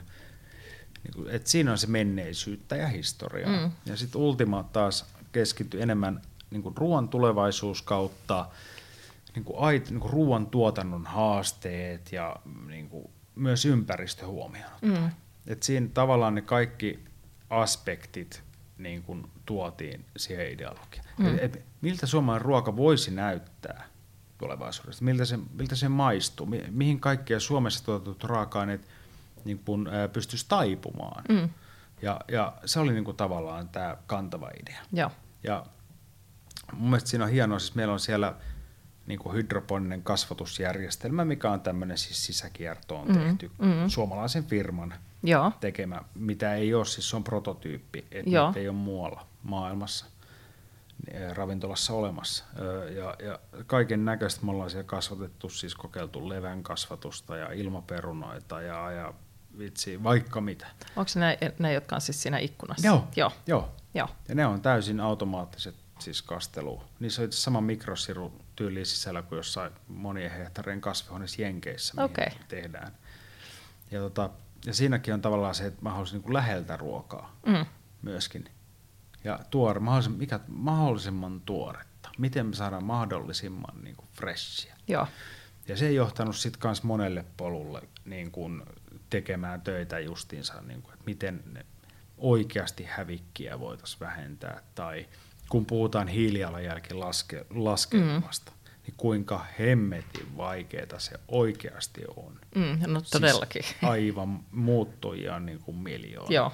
niin kuin, että siinä on se menneisyyttä ja historiaa. Mm. Ja sitten Ultima taas keskittyi enemmän niin kuin ruoan tulevaisuus kautta niin kuin, ait, niin kuin ruoantuotannon haasteet ja niin kuin, myös ympäristö huomioon. Mm. Et siinä tavallaan ne kaikki aspektit niin kuin, tuotiin siihen ideologiaan. Mm. Et, et, miltä suomalainen ruoka voisi näyttää tulevaisuudessa? Miltä se, miltä se maistuu? Mi, mihin kaikkea Suomessa tuotetut raaka-aineet niin kuin, pystyisi taipumaan? Mm. Ja, ja se oli niin kuin, tavallaan tämä kantava idea. Joo. Ja mun mielestä siinä on hienoa, siis meillä on siellä niin kuin hydroponinen kasvatusjärjestelmä, mikä on tämmöinen siis sisäkiertoon mm, tehty mm. suomalaisen firman Joo. tekemä, mitä ei ole, siis se on prototyyppi, että ei ole muualla maailmassa ravintolassa olemassa. Ja, ja kaiken näköistä me ollaan siellä kasvatettu, siis kokeiltu levän kasvatusta ja ilmaperunoita ja, ja vitsi, vaikka mitä. Onko ne, ne jotka on siis siinä ikkunassa? Joo, joo. joo. Joo. Ja ne on täysin automaattiset siis kastelu. Niissä on sama mikrosiru tyyli sisällä kuin jossain monien hehtaarien kasvihuoneessa Jenkeissä, okay. tehdään. Ja, tota, ja siinäkin on tavallaan se, että mä haluaisin niin läheltä ruokaa mm. myöskin. Ja tuore, mahdollisimman, mikä, mahdollisimman tuoretta. Miten me saadaan mahdollisimman niin kuin freshia. Joo. Ja se ei johtanut sitten myös monelle polulle niin kuin tekemään töitä justiinsa, niin kuin, että miten ne oikeasti hävikkiä voitaisiin vähentää tai – kun puhutaan hiilijalanjälki laske, laskelmasta, mm. niin kuinka hemmetin vaikeaa se oikeasti on. Mm, no siis todellakin. Siis aivan muuttujia niin kuin miljoona. Joo.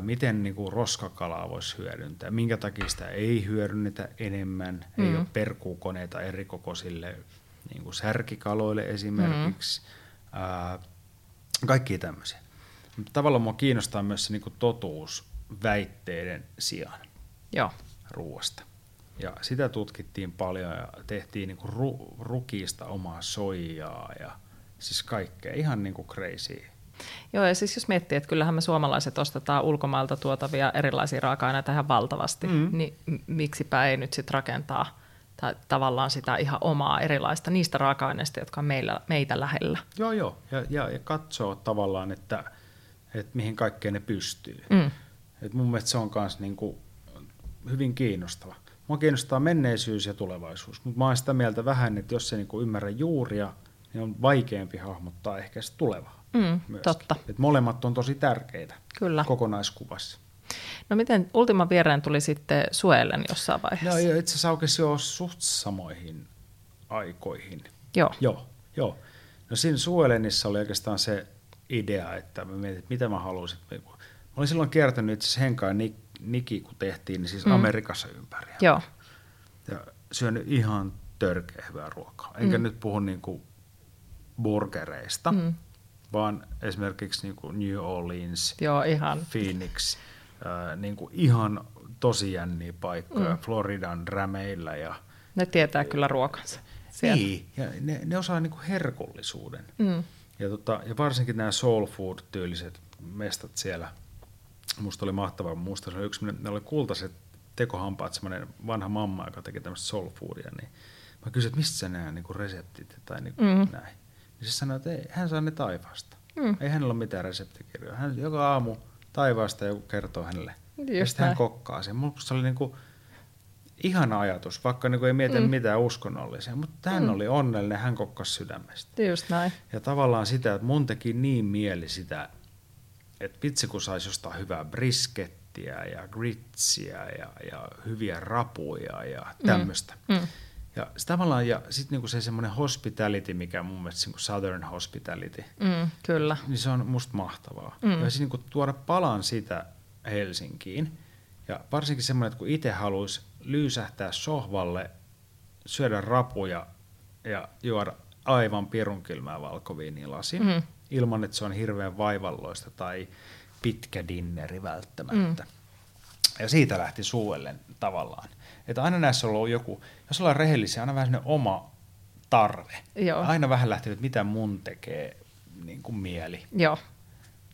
Miten niin kuin roskakalaa voisi hyödyntää, minkä takia sitä ei hyödynnetä enemmän, mm. ei ole perkuukoneita eri kokoisille niin kuin särkikaloille esimerkiksi, mm. kaikki tämmöisiä. Mutta tavallaan minua kiinnostaa myös se niin kuin totuus väitteiden sijaan. Joo ruoasta. Ja sitä tutkittiin paljon ja tehtiin niin kuin ru, rukiista omaa soijaa ja siis kaikkea ihan niin kuin crazy. Joo, ja siis jos miettii, että kyllähän me suomalaiset ostetaan ulkomailta tuotavia erilaisia raaka-aineita ihan valtavasti, mm. niin miksipä ei nyt sitten rakentaa tai tavallaan sitä ihan omaa erilaista niistä raaka-aineista, jotka on meillä, meitä lähellä. Joo, joo, ja, ja, ja katsoo tavallaan, että, että mihin kaikkeen ne pystyy. Mm. Et mun mielestä se on myös niinku hyvin kiinnostava. Mua kiinnostaa menneisyys ja tulevaisuus, mutta mä oon sitä mieltä vähän, että jos se niinku ymmärrä juuria, niin on vaikeampi hahmottaa ehkä se tulevaa. Mm, totta. Et molemmat on tosi tärkeitä Kyllä. kokonaiskuvassa. No miten Ultima viereen tuli sitten Suellen jossain vaiheessa? No itse asiassa aukesi jo suht samoihin aikoihin. Joo. Joo, joo. No siinä Suelenissa oli oikeastaan se idea, että mä mietin, että mitä mä haluaisin. Mä olin silloin kiertänyt itse asiassa Henkaan Nick Niki, kun tehtiin, niin siis mm. Amerikassa ympäri. Joo. Ja syönyt ihan törkeä hyvää ruokaa. Enkä mm. nyt puhu niin kuin burgereista, mm. vaan esimerkiksi niin kuin New Orleans, Joo, ihan. Phoenix, äh, niin kuin ihan tosi jänniä paikkoja, mm. Floridan rämeillä. Ja, ne tietää kyllä ruokansa. Siellä. Niin, ja ne, ne osaa niin kuin herkullisuuden. Mm. Ja, tota, ja varsinkin nämä soul food-tyyliset mestat siellä – musta oli mahtavaa. Musta se oli yksi, ne oli kultaiset tekohampaat, semmoinen vanha mamma, joka teki tämmöistä soul foodia, niin mä kysyin, että mistä sä nämä niin reseptit tai niin mm. näin. Niin se sanoi, että ei, hän saa ne taivaasta. Mm. Ei hänellä ole mitään reseptikirjoja. Hän joka aamu taivaasta joku kertoo hänelle. Just ja sitten hän kokkaa sen. Musta se oli niin kuin ihana ajatus, vaikka niin kuin ei mieti mm. mitään uskonnollisia, mutta hän mm. oli onnellinen, hän kokkasi sydämestä. Just näin. Ja tavallaan sitä, että mun teki niin mieli sitä että vitsi kun saisi jostain hyvää briskettiä ja gritsiä ja, ja hyviä rapuja ja tämmöistä. Mm. Mm. Ja tavallaan, ja sitten niinku se semmoinen hospitality, mikä on mun mielestä niinku Southern hospitality. Mm, kyllä. Niin se on musta mahtavaa. Mm. Ja siis niinku tuoda palan sitä Helsinkiin. Ja varsinkin semmoinen, että kun itse haluaisi lyysähtää sohvalle, syödä rapuja ja juoda aivan pirun kylmää valkoviinilasin, mm ilman, että se on hirveän vaivalloista tai pitkä dinneri välttämättä. Mm. Ja siitä lähti suuellen tavallaan. Että aina näissä on ollut joku, jos ollaan rehellisiä, aina vähän oma tarve. Joo. Aina vähän lähti, että mitä mun tekee niin kuin mieli. Joo.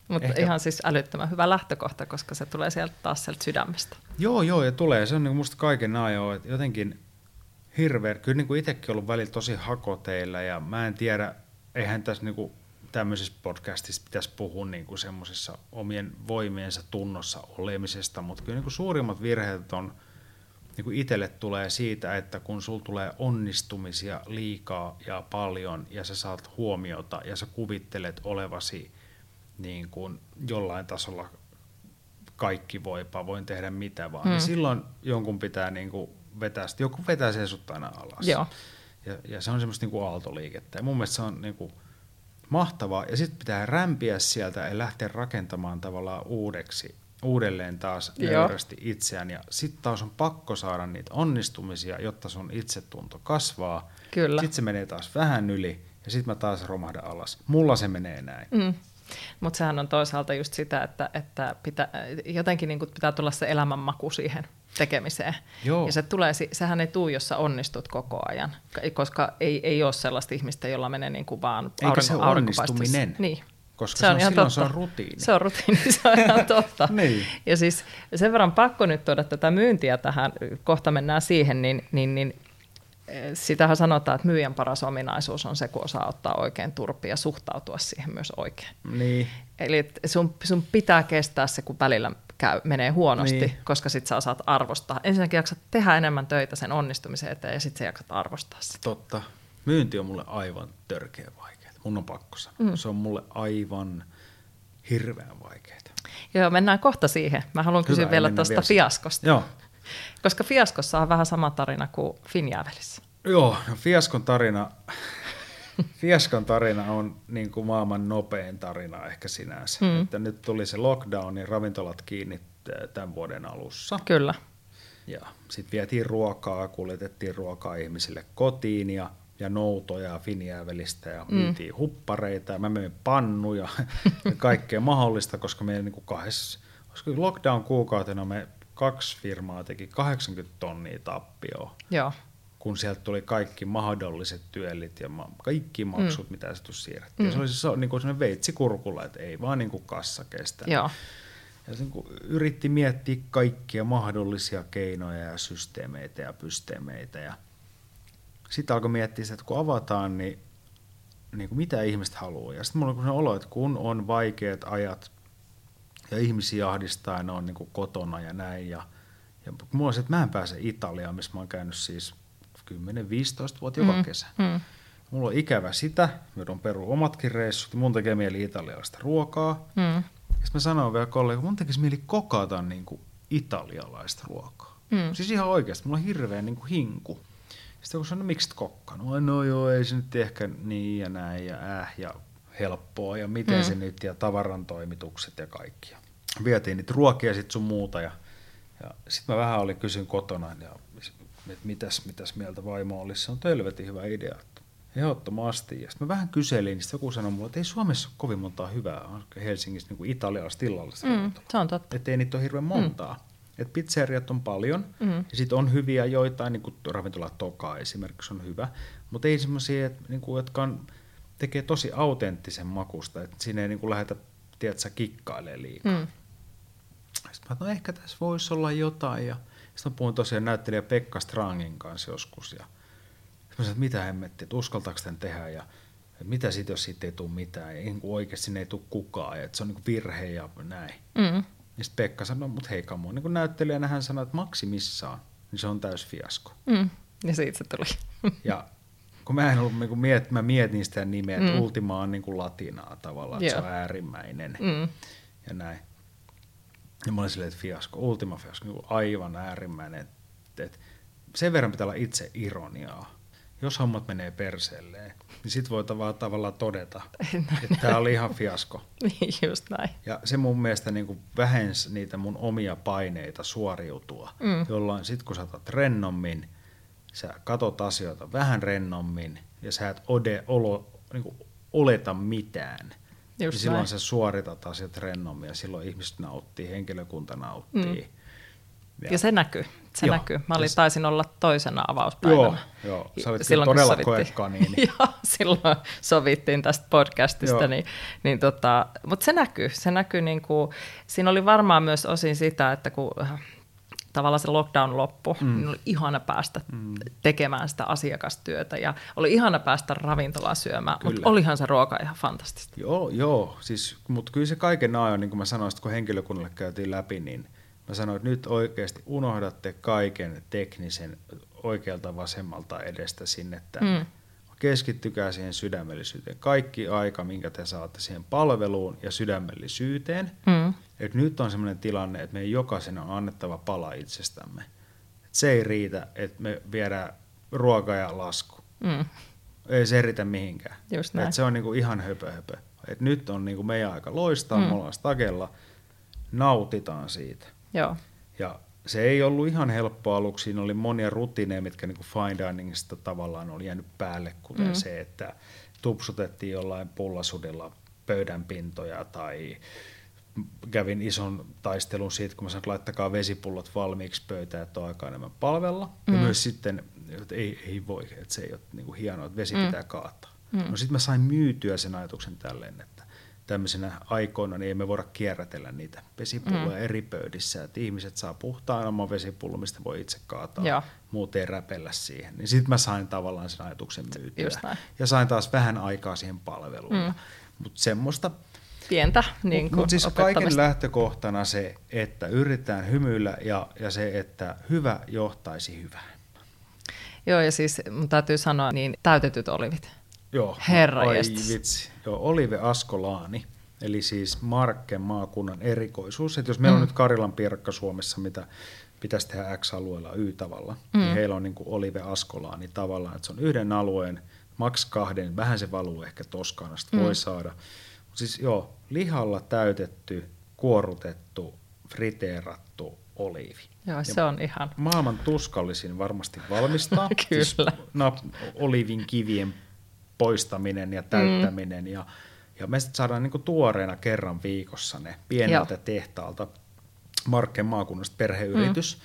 Mutta ihan siis älyttömän hyvä lähtökohta, koska se tulee sieltä taas sieltä sydämestä. Joo, joo, ja tulee. Se on niin musta kaiken ajoa, että jotenkin hirveä, kyllä niin kuin itsekin ollut välillä tosi hakoteilla, ja mä en tiedä, eihän tässä niin kuin tämmöisessä podcastissa pitäisi puhua niin kuin semmoisessa omien voimiensa tunnossa olemisesta, mutta kyllä niin kuin suurimmat virheet on niin kuin itselle tulee siitä, että kun sul tulee onnistumisia liikaa ja paljon ja sä saat huomiota ja sä kuvittelet olevasi niin kuin jollain tasolla kaikki voipa, voin tehdä mitä vaan, mm. niin silloin jonkun pitää niin kuin vetää, joku vetää sen sut aina alas. Joo. Ja, ja se on semmoista niin kuin aaltoliikettä. Ja mun mielestä se on niin kuin mahtavaa. Ja sitten pitää rämpiä sieltä ja lähteä rakentamaan tavallaan uudeksi, uudelleen taas nöyrästi itseään. Ja sitten taas on pakko saada niitä onnistumisia, jotta sun itsetunto kasvaa. Kyllä. Sitten se menee taas vähän yli ja sitten mä taas romahdan alas. Mulla se menee näin. Mm. Mutta sehän on toisaalta just sitä, että, että pitää, jotenkin niin pitää tulla se elämänmaku siihen tekemiseen. Joo. Ja se tulee, sehän ei tule, jos sä onnistut koko ajan, koska ei, ei ole sellaista ihmistä, jolla menee niin kuin vaan Eikä se onnistuminen. Niin. Koska se on, se on, silloin totta. se on rutiini. Se on rutiini, se on ihan totta. niin. Ja siis sen verran pakko nyt tuoda tätä myyntiä tähän, kohta mennään siihen, niin, niin, niin sitähän sanotaan, että myyjän paras ominaisuus on se, kun osaa ottaa oikein turpia ja suhtautua siihen myös oikein. Niin. Eli sun, sun pitää kestää se, kun välillä käy, menee huonosti, niin. koska sit sä osaat arvostaa. Ensinnäkin jaksat tehdä enemmän töitä sen onnistumisen eteen ja sitten sä jaksat arvostaa sitä. Totta. Myynti on mulle aivan törkeä vaikeaa. Mun on pakko sanoa. Mm. Se on mulle aivan hirveän vaikeaa. Joo, mennään kohta siihen. Mä haluan kysyä Hyvä, vielä tuosta fiaskosta. Joo. Koska fiaskossa on vähän sama tarina kuin Finjäävelissä. Joo, no fiaskon tarina, fiaskon tarina on niin kuin maailman nopein tarina ehkä sinänsä. Hmm. Että nyt tuli se lockdown, niin ravintolat kiinni tämän vuoden alussa. Kyllä. Ja sitten vietiin ruokaa, kuljetettiin ruokaa ihmisille kotiin ja, ja noutoja Finjäävelistä ja mm. myytiin huppareita ja mä myin pannuja ja kaikkea mahdollista, koska meillä niin kuin kahdessa, lockdown kuukautena me kaksi firmaa teki 80 tonnia tappioa. Joo. Kun sieltä tuli kaikki mahdolliset työllit ja ma- kaikki maksut, mm. mitä se siirrettiin. Mm. Se oli se, niin kuin sellainen veitsi kurkulla, että ei vaan niin kuin kassa kestä. Joo. Ja se niin yritti miettiä kaikkia mahdollisia keinoja ja systeemeitä ja pysteemeitä. Ja sitten alkoi miettiä että kun avataan, niin, niin kuin mitä ihmiset haluaa. Ja sitten mulla on olo, että kun on vaikeat ajat, ja ihmisiä ahdistaa ja ne on niin kuin kotona ja näin. Ja, ja mulla on se, että mä en pääse Italiaan, missä mä oon käynyt siis 10-15 vuotta joka mm. kesä. Mm. Mulla on ikävä sitä, joudun peru omatkin reissut, mun tekee mieli italialaista ruokaa. Mm. Sitten mä sanoin vielä kollega, mun tekisi mieli kokata niin kuin italialaista ruokaa. Mm. Siis ihan oikeasti, mulla on hirveä niin kuin hinku. Sitten kun sanoi, no miksi et kokkanut? No, no joo, ei se nyt ehkä niin ja näin ja äh ja helppoa ja miten mm. se nyt ja tavaran toimitukset ja kaikkia. Vietiin niitä ruokia sitten sun muuta ja, ja sitten mä vähän olin kysyn kotona, ja, että mitäs, mitäs mieltä vaimo olisi. Se on tölvetin hyvä idea. Ehdottomasti. Ja sitten mä vähän kyselin, niin joku sanoi mulle, että ei Suomessa ole kovin montaa hyvää Helsingissä niin kuin italialaista illallista. Mm, se on totta. Että ei niitä ole hirveän montaa. Mm. Et pizzeriat on paljon, mm. ja sitten on hyviä joitain, niin kuin ravintola Toka esimerkiksi on hyvä, mutta ei semmoisia, niin kuin, jotka on tekee tosi autenttisen makusta, että siinä ei niin kuin lähdetä, tiedätkö, kikkailemaan liikaa. Mm. Sitten mä no ehkä tässä voisi olla jotain. Ja sitten mä puhuin tosiaan näyttelijä Pekka Strangin kanssa joskus. Ja sitten mä sanoin, että mitä hemmettiä, että uskaltaako tämän tehdä ja että mitä sitten, jos siitä ei tule mitään. Ja niin oikeasti sinne ei tule kukaan ja että se on niin virhe ja näin. Mm. Ja sitten Pekka sanoi, mutta hei kamo, niin kuin näyttelijänä hän sanoi, että maksimissaan, niin se on täys fiasko. Mm. Ja siitä se tuli. ja kun mä en ollut niin miet, mä mietin sitä nimeä, että mm. Ultima on niin kuin latinaa tavallaan, että se on äärimmäinen mm. ja näin. Ja mä olin silleen, että fiasko, Ultima fiasko, niin aivan äärimmäinen. Että, että sen verran pitää olla itse ironiaa. Jos hommat menee perseelleen, niin sit voi tavallaan, tavallaan todeta, että tämä oli ihan fiasko. niin, just näin. Ja se mun mielestä niin kuin vähensi niitä mun omia paineita suoriutua, mm. jolloin sit kun sä otat rennommin – sä katot asioita vähän rennommin ja sä et ode, olo, niin kuin oleta mitään. Just niin silloin näin. sä suoritat asiat rennommin ja silloin ihmiset nauttii, henkilökunta nauttii. Mm. Ja, ja se näkyy. Se joo. näkyy. Mä olin, taisin olla toisena avauspäivänä. Joo, joo. Sä olit silloin, todella koekaniini. joo, silloin sovittiin tästä podcastista. Niin, niin tota, mutta se näkyy. Se näkyy niin kuin, siinä oli varmaan myös osin sitä, että kun tavallaan se lockdown loppu, mm. niin oli ihana päästä mm. tekemään sitä asiakastyötä ja oli ihana päästä ravintolaan syömään, mutta olihan se ruoka ihan fantastista. Joo, joo. Siis, mutta kyllä se kaiken ajan, niin kuin mä sanoin, kun henkilökunnalle käytiin läpi, niin Mä sanoin, että nyt oikeasti unohdatte kaiken teknisen oikealta vasemmalta edestä sinne tänne. Mm. Keskittykää siihen sydämellisyyteen. Kaikki aika, minkä te saatte siihen palveluun ja sydämellisyyteen. Mm. Et nyt on sellainen tilanne, että meidän jokaisen on annettava pala itsestämme. Et se ei riitä, että me viedään ruoka ja lasku. Mm. Ei se riitä mihinkään. Just näin. Et se on niinku ihan höpö, höpö. Et nyt on niinku meidän aika loistaa, mm. me ollaan stakella, nautitaan siitä. Joo. Ja se ei ollut ihan helppo aluksi, siinä oli monia rutiineja, mitkä niin fine diningista tavallaan oli jäänyt päälle, kuten mm. se, että tupsutettiin jollain pullasudella pöydän pintoja tai kävin ison taistelun siitä, kun mä sanoin, että laittakaa vesipullot valmiiksi pöytään, että on aika enemmän palvella. Mm. Ja myös sitten, että ei, ei voi, että se ei ole niin kuin hienoa, että vesi mm. pitää kaataa. Mm. No sitten mä sain myytyä sen ajatuksen tälleen, että tämmöisenä aikoina niin emme voida kierrätellä niitä vesipulloja mm. eri pöydissä, että ihmiset saa puhtaan oman vesipullo, mistä voi itse kaataa, Joo. muuten ei räpellä siihen. Niin sitten mä sain tavallaan sen ajatuksen myytyä. Ja sain taas vähän aikaa siihen palveluun. Mm. Mutta semmoista pientä niin Mutta mut siis kaiken lähtökohtana se, että yritetään hymyillä ja, ja se, että hyvä johtaisi hyvään. Joo, ja siis mun täytyy sanoa, niin täytetyt olivit. Joo, Herra ai vitsi. Joo, Olive Askolaani, eli siis Markken maakunnan erikoisuus. Että jos meillä mm. on nyt Karilan piirakka Suomessa, mitä pitäisi tehdä X-alueella Y-tavalla, niin mm. niin heillä on niin kuin Olive Askolaani tavallaan, että se on yhden alueen, maks kahden, vähän se valuu ehkä Toskanasta, mm. voi saada. Siis joo, lihalla täytetty, kuorutettu, friteerattu oliivi. Joo, ja se on ihan... Maailman tuskallisin varmasti valmistaa. Kyllä. Siis, no, olivin kivien poistaminen ja täyttäminen. Mm. Ja, ja me saadaan niin tuoreena kerran viikossa ne pieneltä Joo. tehtaalta Markken maakunnasta perheyritys. Mm.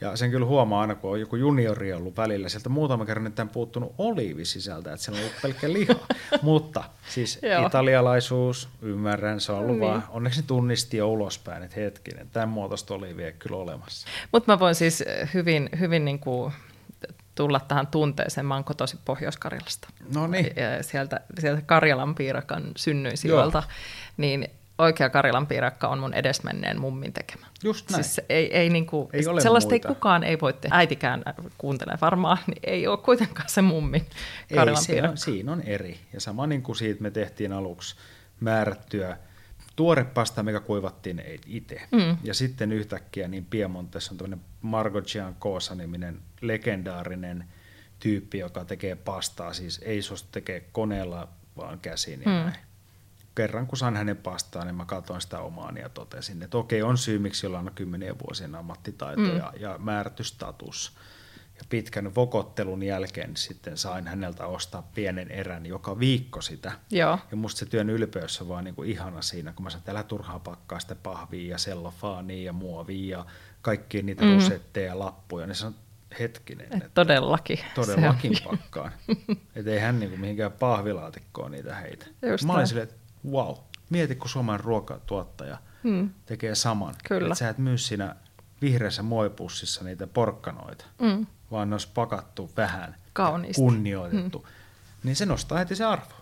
Ja sen kyllä huomaa aina, kun on joku juniori ollut välillä, sieltä muutama kerran että on puuttunut oliivi sisältä, että siellä on ollut pelkkä liha. Mutta siis italialaisuus, ymmärrän, se on ollut niin. vaan, onneksi ne tunnisti jo ulospäin, että hetkinen, tämän muotoista oliivia ei kyllä olemassa. Mutta mä voin siis hyvin, hyvin niin kuin tulla tähän tunteeseen. Mä oon kotosi Pohjois-Karjalasta. No niin. Sieltä, sieltä Karjalan piirakan synnyisiltä. Niin oikea Karjalan piirakka on mun edesmenneen mummin tekemä. Just näin. Siis ei, ei, niinku, ei ole sellaista muita. ei kukaan ei voi tehdä. Äitikään kuuntelee varmaan, niin ei ole kuitenkaan se mummin Karjalan ei, piirakka. On, siinä on eri. Ja sama niin kuin siitä me tehtiin aluksi määrättyä tuorepasta, mikä kuivattiin itse. Mm. Ja sitten yhtäkkiä niin Piemontessa on tämmöinen Margot Giancosa-niminen legendaarinen tyyppi, joka tekee pastaa, siis ei suostu tekee koneella, vaan käsin ja mm. näin. Kerran kun sain hänen pastaa, niin mä katsoin sitä omaani ja totesin, että okei, on syy, miksi jollain on kymmenien vuosien ammattitaito mm. ja, ja määrätty status. Ja pitkän vokottelun jälkeen sitten sain häneltä ostaa pienen erän joka viikko sitä. Joo. Ja musta se työn ylpeys on vaan niin kuin ihana siinä, kun mä sain täällä turhaa pakkaa sitä pahvia ja sellofaania ja muovia ja kaikkia niitä mm. rusetteja ja lappuja. Niin se on hetkinen. Et todellakin. Todellakin pakkaan. että ei hän niin kuin mihinkään pahvilaatikkoon niitä heitä. Just mä olin silleen, että wow, mieti kun Suomen ruokatuottaja mm. tekee saman. Kyllä. Että sä et myy siinä vihreässä muovipussissa niitä porkkanoita. Mm vaan ne olisi pakattu vähän Kauniisti. kunnioitettu, mm. niin se nostaa heti se arvo.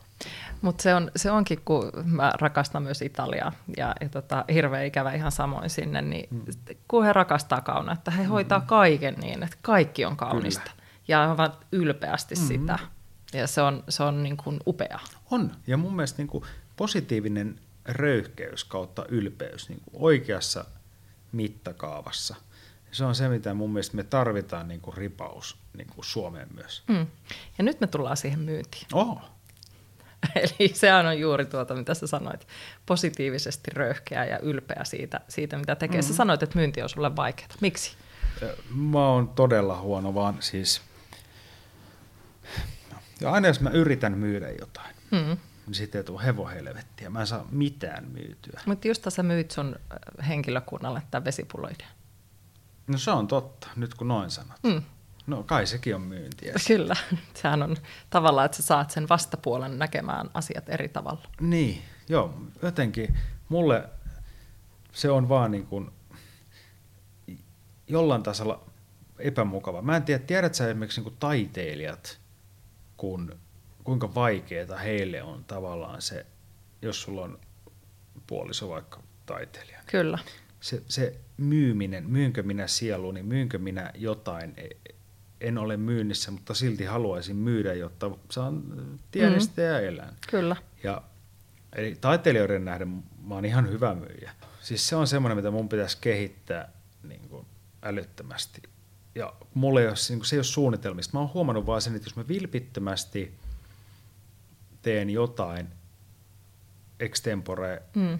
Mutta se, on, se onkin, kun mä rakastan myös Italiaa ja, ja tota, hirveän ikävä ihan samoin sinne, niin mm. kun he rakastaa kaunaa, että he hoitaa mm. kaiken niin, että kaikki on kaunista. Kyllä. Ja ovat ylpeästi mm. sitä. Ja se on, se on niin kuin upea. On. Ja mun mielestä niin kuin positiivinen röyhkeys kautta ylpeys niin kuin oikeassa mittakaavassa – se on se, mitä mun mielestä me tarvitaan niin kuin ripaus niin kuin Suomeen myös. Mm. Ja nyt me tullaan siihen myyntiin. Oh. Eli sehän on juuri tuota, mitä sä sanoit, positiivisesti röyhkeä ja ylpeä siitä, siitä mitä tekee. Mm-hmm. Sä sanoit, että myynti on sulle vaikeaa. Miksi? Mä oon todella huono, vaan siis... Ja aina jos mä yritän myydä jotain, mm-hmm. Niin sitten ei tule hevohelvettiä. Mä en saa mitään myytyä. Mutta just sä myyt sun henkilökunnalle tämän vesipulloiden. No se on totta, nyt kun noin sanot. Mm. No kai sekin on myyntiä. Kyllä, sehän on tavallaan, että sä saat sen vastapuolen näkemään asiat eri tavalla. Niin, joo, jotenkin mulle se on vaan niin kuin jollain tasolla epämukava. Mä en tiedä, tiedät sä esimerkiksi niin kuin taiteilijat, kun, kuinka vaikeaa heille on tavallaan se, jos sulla on puoliso vaikka taiteilija. Kyllä se, se myyminen, myynkö minä sieluuni, myynkö minä jotain, e- en ole myynnissä, mutta silti haluaisin myydä, jotta saan tienistä mm. ja elän. Kyllä. Ja, eli taiteilijoiden nähden mä oon ihan hyvä myyjä. Siis se on semmoinen, mitä mun pitäisi kehittää niin kuin älyttömästi. Ja mulle ei ole, niin kuin se ei ole suunnitelmista. Mä oon huomannut vaan sen, että jos mä vilpittömästi teen jotain extempore, mm.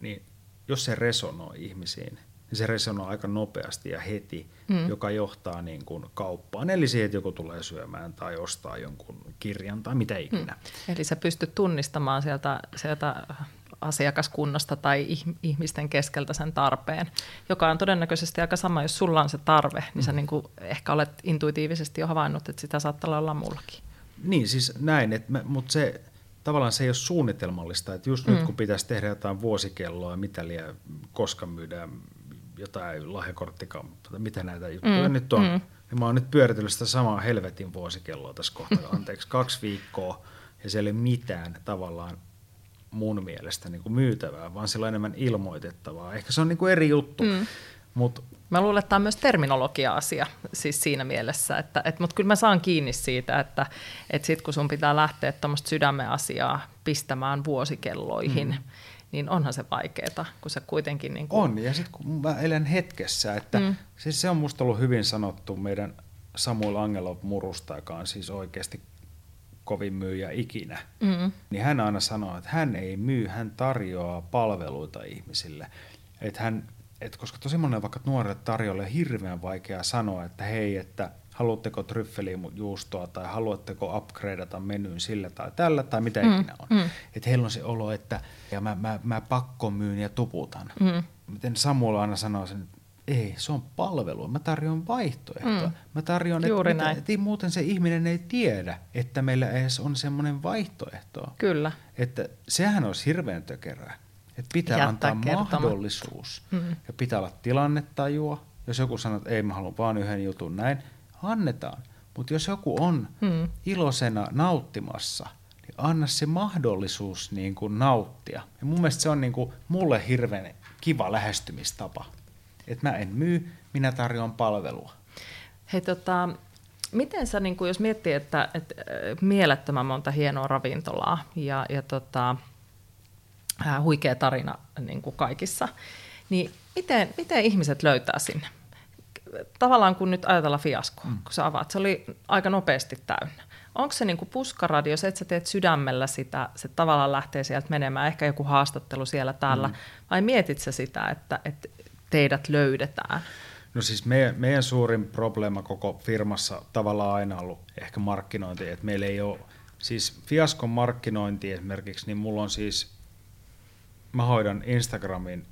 niin jos se resonoi ihmisiin, niin se resonoi aika nopeasti ja heti, mm. joka johtaa niin kuin kauppaan. Eli siihen, että joku tulee syömään tai ostaa jonkun kirjan tai mitä ikinä. Mm. Eli sä pystyt tunnistamaan sieltä, sieltä asiakaskunnasta tai ihmisten keskeltä sen tarpeen, joka on todennäköisesti aika sama, jos sulla on se tarve, niin sä mm. niin kuin ehkä olet intuitiivisesti jo havainnut, että sitä saattaa olla mullakin. Niin, siis näin, että mutta se tavallaan se ei ole suunnitelmallista, että just mm. nyt kun pitäisi tehdä jotain vuosikelloa, mitä liian, koska myydään jotain lahjakorttikampaa, mitä näitä juttuja mm. nyt on, mm. niin mä oon nyt pyöritellyt sitä samaa helvetin vuosikelloa tässä kohtaa, anteeksi, kaksi viikkoa, ja siellä ei ole mitään tavallaan mun mielestä niin kuin myytävää, vaan sillä on enemmän ilmoitettavaa. Ehkä se on niin kuin eri juttu. Mm. Mut, Mä luulen, että tämä on myös terminologia-asia siis siinä mielessä, että, että, mutta kyllä mä saan kiinni siitä, että, että sit kun sun pitää lähteä tuommoista sydämen asiaa pistämään vuosikelloihin, mm. niin onhan se vaikeaa, kun se kuitenkin... Niin kuin... On, ja sitten kun mä elän hetkessä, että mm. siis se on musta ollut hyvin sanottu meidän Samuel Angelov murusta, joka on siis oikeasti kovin myyjä ikinä, mm. niin hän aina sanoo, että hän ei myy, hän tarjoaa palveluita ihmisille. Että hän, et koska tosi monen vaikka nuorelle tarjolle hirveän vaikea sanoa, että hei, että haluatteko tryffelijuustoa tai haluatteko upgradeata menyyn sillä tai tällä tai mitä mm. ikinä on. Mm. Että heillä on se olo, että ja mä, mä, mä pakko myyn ja tuputan. Mm. Miten Samuel aina sanoo sen, ei, se on palvelu. Mä tarjoan vaihtoehtoa. Mm. Mä tarjoan, Juuri että, näin. että muuten se ihminen ei tiedä, että meillä edes on semmoinen vaihtoehto. Kyllä. Että sehän olisi hirveän tökerää. Että pitää Jättää antaa kertoma. mahdollisuus. Mm. Ja pitää olla tilannetajua. Jos joku sanoo, että ei mä haluan vaan yhden jutun näin, annetaan. Mutta jos joku on mm. iloisena nauttimassa, niin anna se mahdollisuus niin kuin nauttia. Ja mun mielestä se on niin kuin mulle hirveän kiva lähestymistapa että mä en myy, minä tarjoan palvelua. Hei tota, miten sä, niin jos miettii, että, että mielettömän monta hienoa ravintolaa ja, ja tota, huikea tarina niin kuin kaikissa, niin miten, miten ihmiset löytää sinne? Tavallaan kun nyt ajatellaan fiaskoa, mm. kun sä avaat, se oli aika nopeasti täynnä. Onko se niin kuin puskaradio, se, että sä teet sydämellä sitä, se tavallaan lähtee sieltä menemään, ehkä joku haastattelu siellä täällä, mm. vai mietit sä sitä, että, että teidät löydetään? No siis meidän, meidän suurin probleema koko firmassa tavallaan aina ollut ehkä markkinointi, että meillä ei ole, siis fiaskon markkinointi esimerkiksi, niin mulla on siis, mä hoidan Instagramin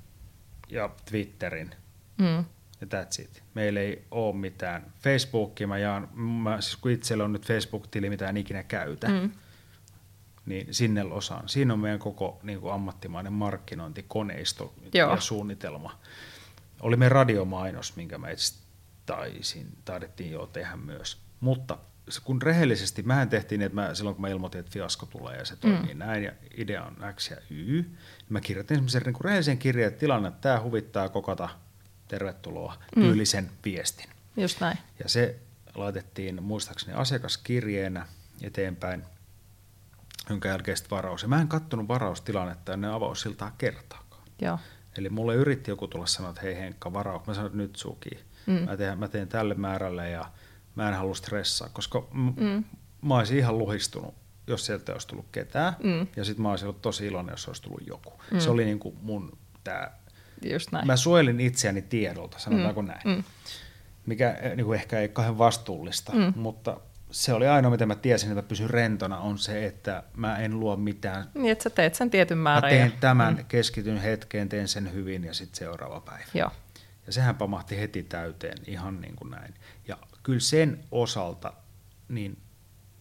ja Twitterin mm. ja that's it. Meillä ei ole mitään. Facebookia mä jaan, mä, siis kun itsellä on nyt Facebook-tili, mitä en ikinä käytä, mm. niin sinne osaan. Siinä on meidän koko niin kuin ammattimainen markkinointikoneisto Joo. ja suunnitelma oli meidän radiomainos, minkä me taisin, taidettiin jo tehdä myös. Mutta kun rehellisesti, mehän tehtiin, että mä, silloin kun mä ilmoitin, että fiasko tulee ja se toimii mm. näin ja idea on X ja Y, niin mä kirjoitin semmoisen niin rehellisen kirjeen, että tilanne, että tämä huvittaa kokata, tervetuloa, mm. tyylisen viestin. Just näin. Ja se laitettiin muistaakseni asiakaskirjeenä eteenpäin, jonka jälkeen varaus. Ja mä en kattonut varaustilannetta ennen avaussiltaa kertaakaan. Joo. Eli mulle yritti joku tulla sanoa, että hei Henkka, varaus. Mä sanoin, että nyt suki. Mm. Mä, teen, mä teen tälle määrälle ja mä en halua stressaa, koska m- mm. mä olisin ihan luhistunut, jos sieltä olisi tullut ketään. Mm. Ja sitten mä olisin ollut tosi iloinen, jos olisi tullut joku. Mm. Se oli niin kuin mun tää... Just näin. Mä suojelin itseäni tiedolta, sanotaanko mm. näin. Mm. Mikä eh, niin kuin ehkä ei kauhean vastuullista, mm. mutta se oli ainoa, mitä mä tiesin, että mä pysyn rentona, on se, että mä en luo mitään. Niin, että sä teet sen tietyn määrän. Mä teen ja... tämän, mm. keskityn hetkeen, teen sen hyvin ja sitten seuraava päivä. Joo. Ja sehän pamahti heti täyteen, ihan niin kuin näin. Ja kyllä sen osalta niin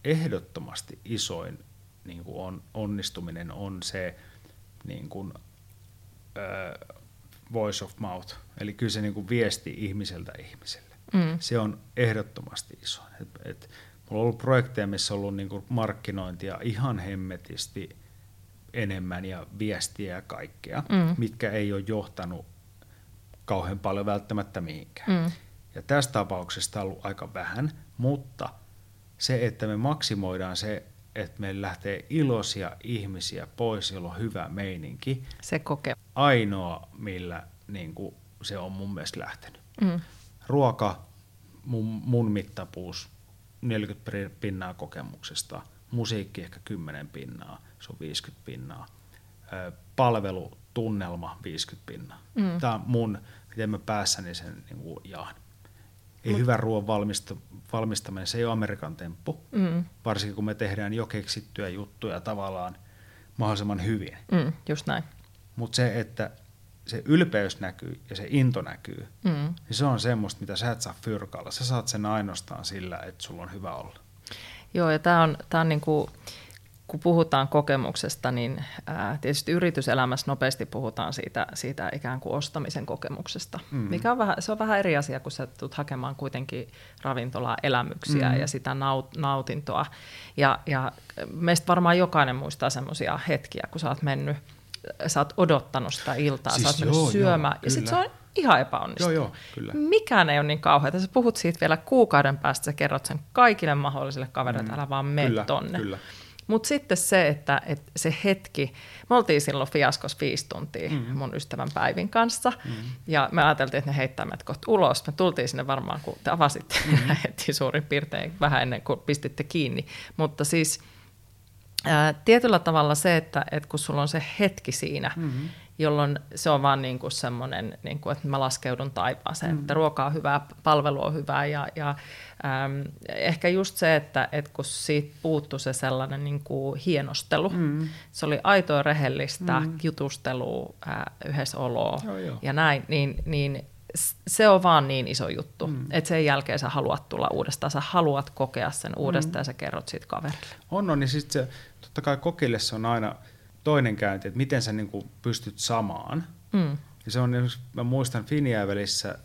ehdottomasti isoin niin kuin on, onnistuminen on se niin kuin, äh, voice of mouth, eli kyllä se niin kuin viesti ihmiseltä ihmiselle. Mm. Se on ehdottomasti iso. Et, et Mulla on ollut projekteja, missä on ollut niin kuin markkinointia ihan hemmetisti enemmän ja viestiä ja kaikkea, mm. mitkä ei ole johtanut kauhean paljon välttämättä mihinkään. Mm. Ja tässä tapauksessa on ollut aika vähän, mutta se, että me maksimoidaan se, että meillä lähtee iloisia ihmisiä pois, jolla on hyvä meininki. Se kokee. Ainoa, millä niin kuin, se on mun mielestä lähtenyt. Mm. Ruoka, mun, mun mittapuus, 40 pinnaa kokemuksesta, musiikki ehkä 10 pinnaa, se on 50 pinnaa, palvelu, tunnelma 50 pinnaa. Mm. Tämä on mun, miten mä päässäni sen niin kuin jaan. Ei Mut. hyvä ruoan valmista, valmistaminen, se ei ole Amerikan temppu, mm. varsinkin kun me tehdään jo keksittyjä juttuja tavallaan mahdollisimman hyvin. Mm, just näin. Mutta se, että se ylpeys näkyy ja se into näkyy, mm. niin se on semmoista, mitä sä et saa fyrkalla. Sä saat sen ainoastaan sillä, että sulla on hyvä olla. Joo, ja tämä on, tää on niinku, kun puhutaan kokemuksesta, niin ää, tietysti yrityselämässä nopeasti puhutaan siitä, siitä ikään kuin ostamisen kokemuksesta, mm. mikä on vähän, se on vähän eri asia, kun sä tulet hakemaan kuitenkin ravintolaa elämyksiä mm. ja sitä naut, nautintoa. Ja, ja meistä varmaan jokainen muistaa semmoisia hetkiä, kun sä oot mennyt sä oot odottanut sitä iltaa, siis sä oot mennyt joo, syömään, joo, ja sitten se on ihan epäonnistunut. Joo, joo, kyllä. Mikään ei ole niin kauheaa. Sä puhut siitä vielä kuukauden päästä, sä kerrot sen kaikille mahdollisille kavereille, mm, älä vaan mene kyllä, tonne. Kyllä. Mutta sitten se, että, että se hetki, me oltiin silloin fiaskos viisi tuntia mm-hmm. mun ystävän Päivin kanssa, mm-hmm. ja me ajateltiin, että ne heittää meidät kohta ulos. Me tultiin sinne varmaan, kun te avasitte mm-hmm. heti suurin piirtein vähän ennen kuin pistitte kiinni. Mutta siis ää, tietyllä tavalla se, että, että kun sulla on se hetki siinä, mm-hmm jolloin se on vaan niin kuin semmoinen, niin kuin, että mä laskeudun taivaaseen, mm. että ruoka on hyvää, palvelu on hyvää ja, ja äm, ehkä just se, että, että kun siitä puuttuu se sellainen niin kuin hienostelu, mm. se oli aitoa rehellistä mm. jutustelua, äh, yhdessä oloa joo, joo. ja näin, niin, niin se on vaan niin iso juttu, mm. että sen jälkeen sä haluat tulla uudestaan, sä haluat kokea sen uudestaan mm. ja sä kerrot siitä kaverille. On, on, niin sitten se, totta kai kokille se on aina toinen käynti, että miten sä niin kuin pystyt samaan. Mm. Ja se on, mä muistan Finjäävelissä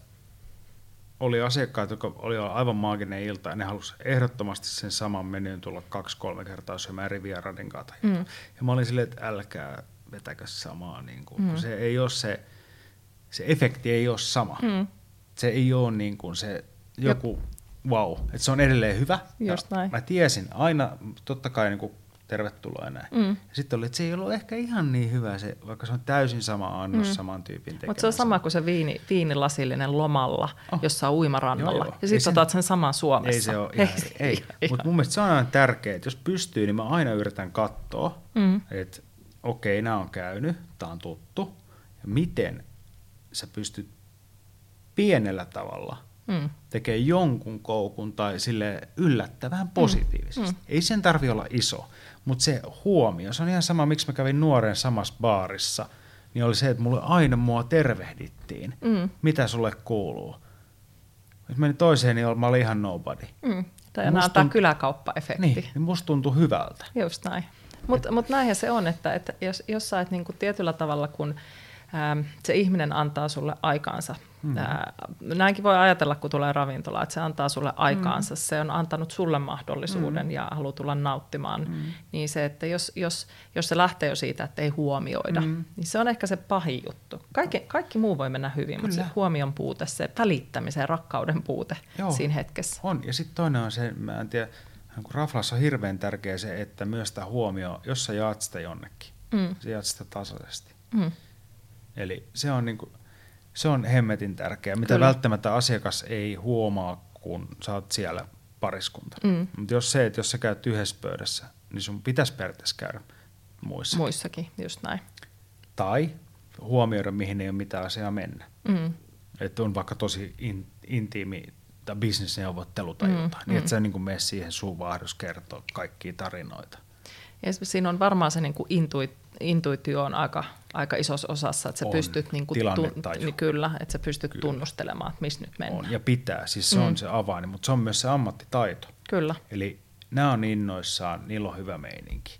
oli asiakkaat, jotka oli aivan maaginen ilta, ja ne halusi ehdottomasti sen saman menyn tulla kaksi-kolme kertaa syömään Rivieraden kanssa. Mm. Ja mä olin silleen, että älkää vetäkö samaa, niin kuin, mm. se ei ole se, se efekti ei ole sama. Mm. Se ei ole niin kuin se joku wow, että se on edelleen hyvä. Just näin. Mä tiesin aina, totta kai niin kuin tervetuloa näin. Mm. Ja sitten oli, että se ei ollut ehkä ihan niin hyvä, se, vaikka se on täysin sama annos mm. saman tyypin Mutta se on sama kuin se viini, viinilasillinen lomalla, oh. jossa on uimarannalla. Joo, joo. Ja sitten otat sen saman Suomessa. Ei se ole ihan, ei. ei. Mutta mun mielestä se on aina tärkeää, että jos pystyy, niin mä aina yritän katsoa, mm. että okei, okay, nämä on käynyt, tämä on tuttu. Ja miten sä pystyt pienellä tavalla – mm. tekee jonkun koukun tai sille yllättävän positiivisesti. Mm. Ei sen tarvi olla iso, mutta se huomio, se on ihan sama, miksi mä kävin nuoren samassa baarissa, niin oli se, että mulle aina mua tervehdittiin. Mm. Mitä sulle kuuluu? Jos menin toiseen, niin mä olin ihan nobody. Mm. Tai antaa tunt... kyläkauppa-efekti. Niin, niin musta tuntui hyvältä. Just näin. Mutta mut näinhän se on, että, että jos, jos sä et niinku tietyllä tavalla, kun ää, se ihminen antaa sulle aikaansa Mm. näinkin voi ajatella, kun tulee ravintola, että se antaa sulle aikaansa, mm. se on antanut sulle mahdollisuuden mm. ja haluaa tulla nauttimaan. Mm. Niin se, että jos, jos, jos se lähtee jo siitä, että ei huomioida, mm. niin se on ehkä se pahin juttu. Kaikki, kaikki muu voi mennä hyvin, Kyllä. mutta se huomion puute, se välittämisen, rakkauden puute Joo, siinä hetkessä. On, ja sitten toinen on se, mä en tiedä, kun raflassa on hirveän tärkeä se, että myös tämä huomio, jos sä jaat sitä jonnekin, mm. sä jaat sitä tasaisesti. Mm. Eli se on niin kuin, se on hemmetin tärkeää, mitä Kyllä. välttämättä asiakas ei huomaa, kun sä oot siellä pariskunta. Mm. Mutta jos se, että jos sä käyt yhdessä pöydässä, niin sun pitäisi periaatteessa käydä muissakin. Muissakin, just näin. Tai huomioida, mihin ei ole mitään asiaa mennä. Mm. Että on vaikka tosi in, intiimi tai bisnesneuvottelu tai mm. jotain, niin että mm. sä niin mene siihen suuvahdus kertoa kaikkia tarinoita. Ja siinä on varmaan se niin kuin intuit, intuitio on aika, aika isossa osassa, että sä on. pystyt, niin kuin, tun, niin kyllä, että sä pystyt kyllä. tunnustelemaan, että missä nyt mennään. On. Ja pitää, siis se mm. on se avain, mutta se on myös se ammattitaito. Kyllä. Eli nämä on innoissaan, niillä on hyvä meininki.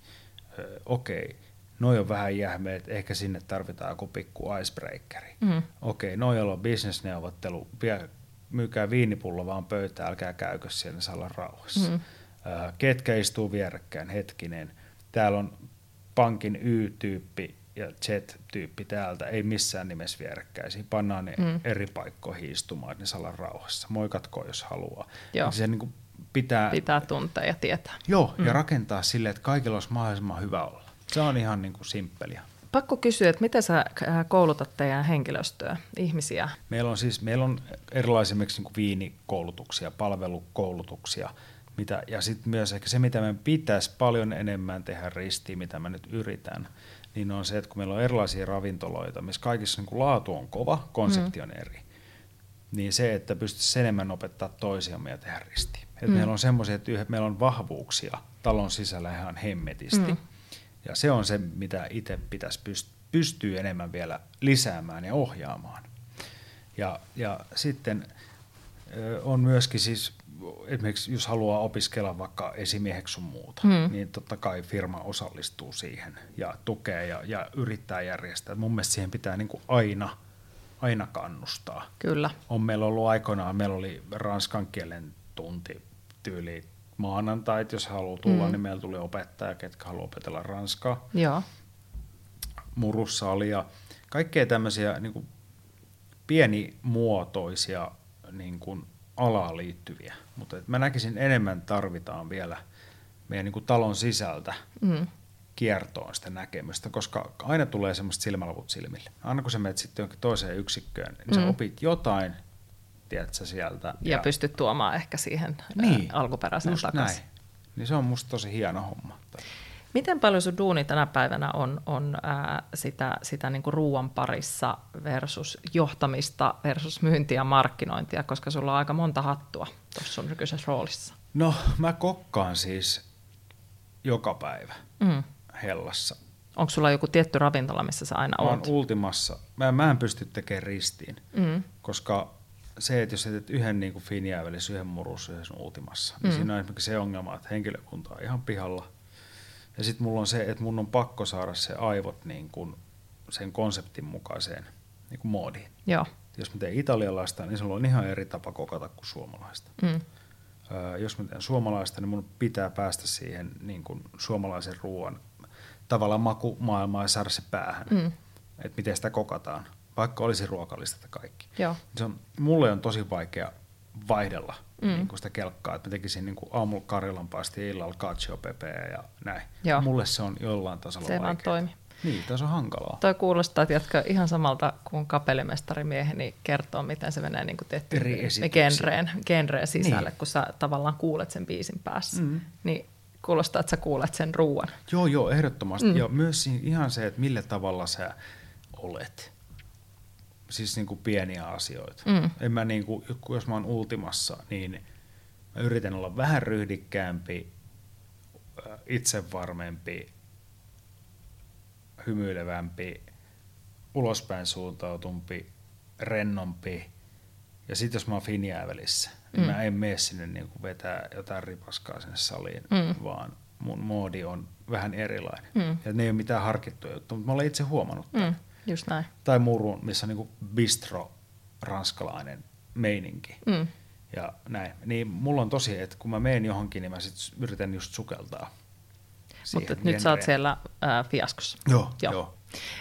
Ö, okei, noi on vähän jähmeet, ehkä sinne tarvitaan joku pikku icebreakeri. Mm. Okei, noi on bisnesneuvottelu, myykää viinipullo vaan pöytään, älkää käykö siellä, saa olla rauhassa. Mm. Ketkä istuu vierekkäin, hetkinen. Täällä on pankin Y-tyyppi ja Jet-tyyppi täältä, ei missään nimessä vierekkäisiin. Pannaan ne mm. eri paikkoihin istumaan, että ne saa rauhassa. Moikatko, jos haluaa. Joo. Se niin kuin pitää, Pitää tuntea ja tietää. joo, mm. ja rakentaa silleen, että kaikilla olisi mahdollisimman hyvä olla. Se on ihan niin kuin simppeliä. Pakko kysyä, että miten sä äh, koulutat teidän henkilöstöä, ihmisiä? Meillä on siis meillä on erilaisia niin viinikoulutuksia, palvelukoulutuksia, mitä, ja sitten myös ehkä se, mitä me pitäisi paljon enemmän tehdä ristiin, mitä mä nyt yritän, niin on se, että kun meillä on erilaisia ravintoloita, missä kaikissa niin kuin laatu on kova, konsepti mm. on eri, niin se, että pystyisi enemmän opettaa toisiamme ja tehdä ristiin. Et mm. Meillä on semmoisia, että meillä on vahvuuksia talon sisällä ihan hemmetisti, Mm. ja se on se, mitä itse pitäisi pyst- pystyä enemmän vielä lisäämään ja ohjaamaan. Ja, ja sitten on myöskin siis, esimerkiksi jos haluaa opiskella vaikka esimieheksi sun muuta, Mm. niin totta kai firma osallistuu siihen ja tukee ja, ja yrittää järjestää. Mun mielestä siihen pitää niin kuin aina, aina kannustaa. Kyllä. On meillä ollut aikoinaan, meillä oli ranskan kielen tunti tyyli maanantait, jos haluaa tulla, Mm. niin meillä tuli opettaja, ketkä haluaa opetella ranskaa Joo. murussa oli ja kaikkea tämmöisiä niin kuin pienimuotoisia niin kuin alaan liittyviä. Mutta et mä näkisin enemmän tarvitaan vielä meidän niin kuin talon sisältä Mm. kiertoon sitä näkemystä, koska aina tulee semmoista silmäluvut silmille. Aina kun sä menet sitten johonkin toiseen yksikköön, niin sä Mm. opit jotain, tiedätkö, sieltä. Ja, ja pystyt tuomaan ehkä siihen niin, alkuperäiseen takaisin. näin. Niin se on musta tosi hieno homma. Miten paljon sun duuni tänä päivänä on, on ää, sitä, sitä niin kuin ruuan parissa versus johtamista versus myyntiä ja markkinointia, koska sulla on aika monta hattua tuossa sun nykyisessä roolissa? No, mä kokkaan siis joka päivä Mm. Hellassa. Onko sulla joku tietty ravintola, missä sä aina Mä oot? Ultimassa. Mä, mä en pysty tekemään ristiin, Mm. koska se, että jos teet yhden niin kuin yhden murussa, yhden Ultimassa, niin Mm. siinä on esimerkiksi se ongelma, että henkilökunta on ihan pihalla. Ja sitten mulla on se, että mun on pakko saada se aivot niin kuin sen konseptin mukaiseen niin kuin moodiin. Joo. Jos mä teen italialaista, niin sulla on ihan eri tapa kokata kuin suomalaista. Mm. Öö, jos mä teen suomalaista, niin mun pitää päästä siihen niin kuin suomalaisen ruoan tavallaan makumaailmaan ja saada se päähän, Mm. että miten sitä kokataan, vaikka olisi ruokalistat ja kaikki. Joo. Se on, mulle on tosi vaikea vaihdella Mm. niin kuin sitä kelkkaa, että mä tekisin niin aamulla karjalan paistia, illalla cacio pepeä ja näin. Joo. Mulle se on jollain tasolla Se vaan toimi. Niin, tässä on hankalaa. Toi kuulostaa, tiedätkö, ihan samalta kuin kapellimestarimieheni kertoo, miten se menee niin kuin Eri tietty esityksiä. genreen, genreen sisälle, Niin. kun sä tavallaan kuulet sen biisin päässä. Mm. Niin kuulostaa, että sä kuulet sen ruuan. Joo, joo, ehdottomasti. Mm. Ja myös ihan se, että millä tavalla sä olet. Siis niin kuin pieniä asioita. Mm. En mä niin kuin, jos mä oon ultimassa, niin mä yritän olla vähän ryhdikkäämpi, äh, itsevarmempi, hymyilevämpi, ulospäin suuntautumpi, rennompi. Ja sitten jos mä oon Finjäävelissä, niin Mm. mä en mene sinne niin kuin vetää jotain ripaskaa sinne saliin, Mm. vaan mun moodi on vähän erilainen. Mm. Ja ne ei ole mitään harkittuja juttuja, mutta mä olen itse huomannut tämän. Mm. Just näin. Tai murun, missä on niin kuin bistro ranskalainen meininki. Mm. Ja näin. Niin mulla on tosi, että kun mä menen johonkin, niin mä sit yritän just sukeltaa. Mutta nyt sä oot siellä ää, fiaskossa. Joo, Joo. joo.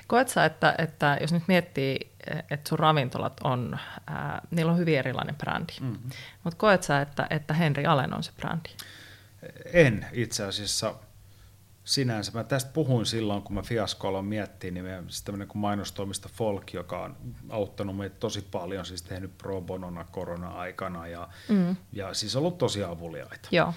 Koet sä, että, että jos nyt miettii, että sun ravintolat on, ää, niillä on hyvin erilainen brändi, mm. Mm. mutta koet sä, että, että Henri Allen on se brändi? En itse asiassa sinänsä. Mä tästä puhuin silloin, kun mä fiaskolla miettiin, niin meidän siis tämmöinen kuin mainostoimista Folk, joka on auttanut meitä tosi paljon, siis tehnyt pro bonona korona-aikana ja, Mm. ja siis ollut tosi avuliaita. Joo.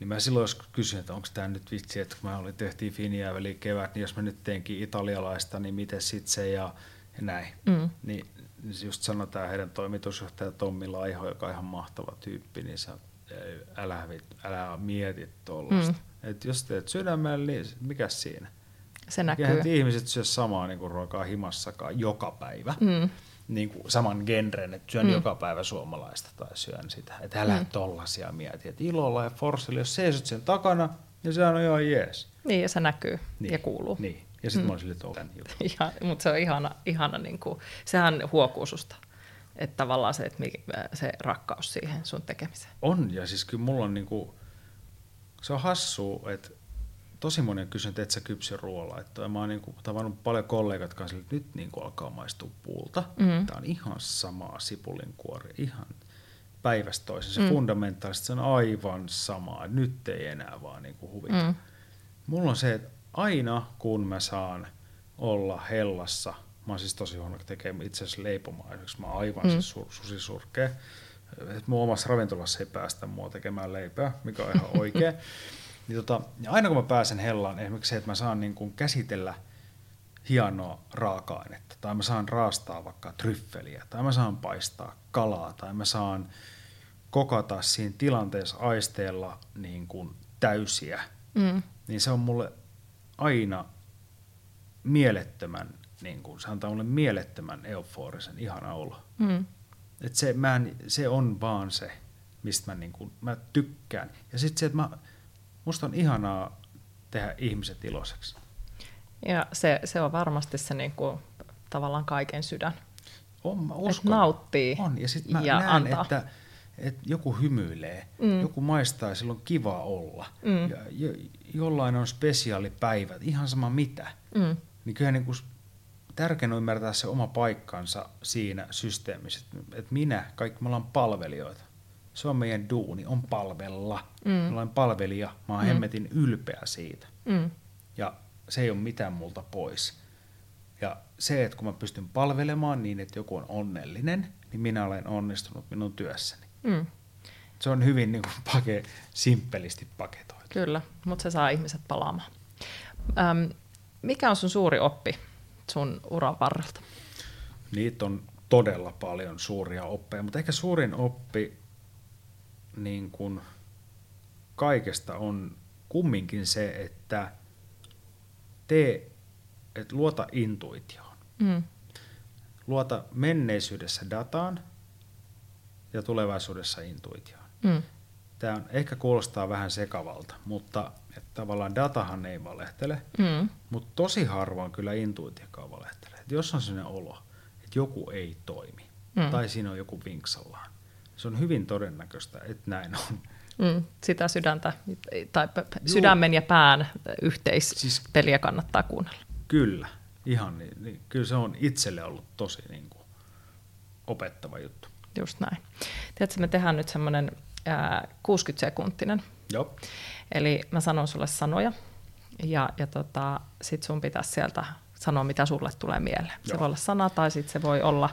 Niin mä silloin joskus kysyin, että onko tämä nyt vitsi, että kun mä olin, tehtiin Finjääveli kevät, niin jos mä nyt teenkin italialaista, niin miten sit se ja, ja näin. Mm. Niin, niin just sanotaan heidän toimitusjohtaja Tommi Laiho, joka on ihan mahtava tyyppi, niin se "Ei, älä, vit- älä mieti tuollaista. Mm. Et jos teet sydämellä, niin mikä siinä? Se näkyy. Eihän ihmiset syö samaa niin kuin ruokaa himassakaan joka päivä. Mm. Niin kuin saman genren, että syön Mm. joka päivä suomalaista tai syön sitä. Että älä Mm. tollasia mieti. Että ilolla ja forssilla, jos seisot sen takana, niin se on ihan jees. Niin, ja se näkyy Niin. ja kuuluu. Niin. Ja sitten Mm. mä olin silleen, että mutta se on ihana, ihana niin kuin, sehän huokuu susta. Että tavallaan se, että se rakkaus siihen sun tekemiseen. On, ja siis kyllä mulla on niinku, se on hassua, että tosi moni on kysynyt, että et sä kypsy ruoanlaittoa. Mä oon niin kuin, tavannut paljon kollegat kanssa, että nyt niin kuin alkaa maistua puulta. Mm. Tämä on ihan samaa sipulinkuori, ihan päivästä toisen. Se mm. fundamentaalisesti se on aivan samaa. Nyt ei enää vaan niin kuin huvita. Mm. Mulla on se, että aina kun mä saan olla hellassa, mä oon siis tosi huono tekemään itse asiassa leipomaan, esimerkiksi mä oon aivan mm. siis sur, susisurkea. että mun omassa ravintolassa ei päästä mua tekemään leipää, mikä on ihan oikein. niin tota, ja aina kun mä pääsen hellaan, esimerkiksi se, että mä saan niin kuin käsitellä hienoa raaka-ainetta, tai mä saan raastaa vaikka tryffeliä, tai mä saan paistaa kalaa, tai mä saan kokata siinä tilanteessa aisteella niin kuin täysiä, mm. niin se on mulle aina mielettömän, niin kuin, se antaa mulle mielettömän euforisen ihana olo. Mm. Et se, mä en, se on vaan se, mistä mä, niin kuin, mä tykkään. Ja sitten se, että mä, musta on ihanaa tehdä ihmiset iloiseksi. Ja se, se on varmasti se niin kuin, tavallaan kaiken sydän. On, mä uskon. Että nauttii on. Ja sitten mä ja näen, antaa. että että joku hymyilee, mm. joku maistaa ja silloin kiva olla. Mm. Ja jo, jollain on spesiaalipäivät, ihan sama mitä. Mm. Niin kyllä niin kuin tärkeää on ymmärtää se oma paikkansa siinä systeemissä, että minä, kaikki me ollaan palvelijoita. Se on meidän duuni, on palvella. Mm. Mä olen palvelija, mä oon mm. hemmetin ylpeä siitä. Mm. Ja se ei ole mitään multa pois. Ja se, että kun mä pystyn palvelemaan niin, että joku on onnellinen, niin minä olen onnistunut minun työssäni. Mm. Se on hyvin niin kuin, pake, simppelisti paketoitu. Kyllä, mutta se saa ihmiset palaamaan. Öm, mikä on sun suuri oppi sun uran varrelta? Niitä on todella paljon suuria oppeja, mutta ehkä suurin oppi niin kuin kaikesta on kumminkin se, että tee, että luota intuitioon. Mm. Luota menneisyydessä dataan – ja tulevaisuudessa intuitioon. Mm. Tämä on, ehkä kuulostaa vähän sekavalta, mutta että tavallaan datahan ei valehtele, mm. mutta tosi harvoin kyllä intuitiokaan valehtelee. Että jos on sellainen olo, että joku ei toimi mm. tai siinä on joku vinksallaan, se on hyvin todennäköistä, että näin on. Mm, sitä sydäntä, tai sydämen ja pään yhteispeliä siis, kannattaa kuunnella. Kyllä, ihan niin, niin, kyllä se on itselle ollut tosi niin kuin, opettava juttu. Just näin. Tiedätkö, me tehdään nyt semmoinen 60-sekuntinen. Joo. Eli mä sanon sulle sanoja, ja, ja tota, sit sun pitäisi sieltä sanoa, mitä sulle tulee mieleen. Joo. Se voi olla sana, tai sitten se voi olla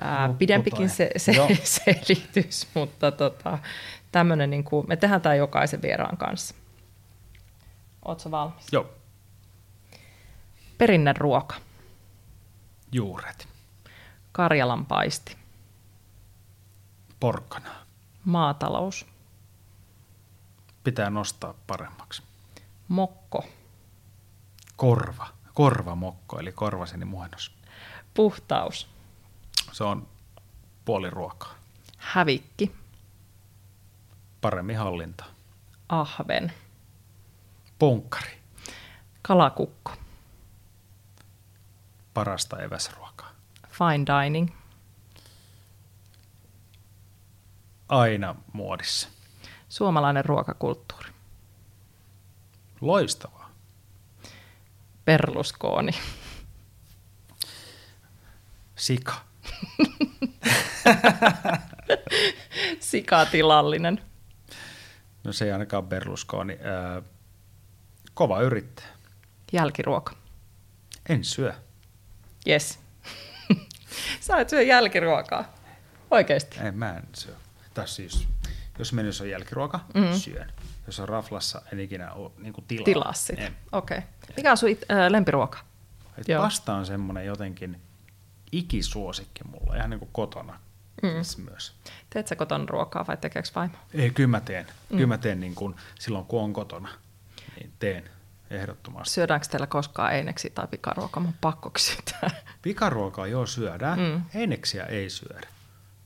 ää, pidempikin se, se selitys, mutta tota, tämmöinen, niin kuin, me tehdään tämä jokaisen vieraan kanssa. Oletko valmis? Joo. Perinneruoka. Juuret. Karjalan paisti. Porkkana. Maatalous. Pitää nostaa paremmaksi. Mokko. Korva. Korvamokko, eli korvaseni muennos. Puhtaus. Se on puoli ruokaa. Hävikki. Paremmin hallinta. Ahven. Punkkari. Kalakukko. Parasta eväsruokaa. Fine dining. aina muodissa. Suomalainen ruokakulttuuri. Loistavaa. Perluskooni. Sika. Sikatilallinen. No se ei ainakaan Berlusconi. Ää, kova yrittäjä. Jälkiruoka. En syö. Yes. Sä et syö jälkiruokaa. Oikeesti. En, mä en syö tai siis, jos menys on jälkiruoka, mm. syön. Jos on raflassa, en ikinä ole niin kuin tilaa. Tilaa sitä, okei. Okay. Mikä on sun äh, lempiruoka? Et pasta on semmoinen jotenkin ikisuosikki mulla, ihan niin kuin kotona mm. myös. Teet sä kotona ruokaa vai tekeekö vaimo? Ei, kyllä mä teen. Mm. Kyllä mä teen niin kuin silloin, kun on kotona. Niin teen ehdottomasti. Syödäänkö teillä koskaan eineksi tai pikaruokaa? Mun pakko kysytä. Pikaruokaa joo syödään, mm. eineksiä ei syödä.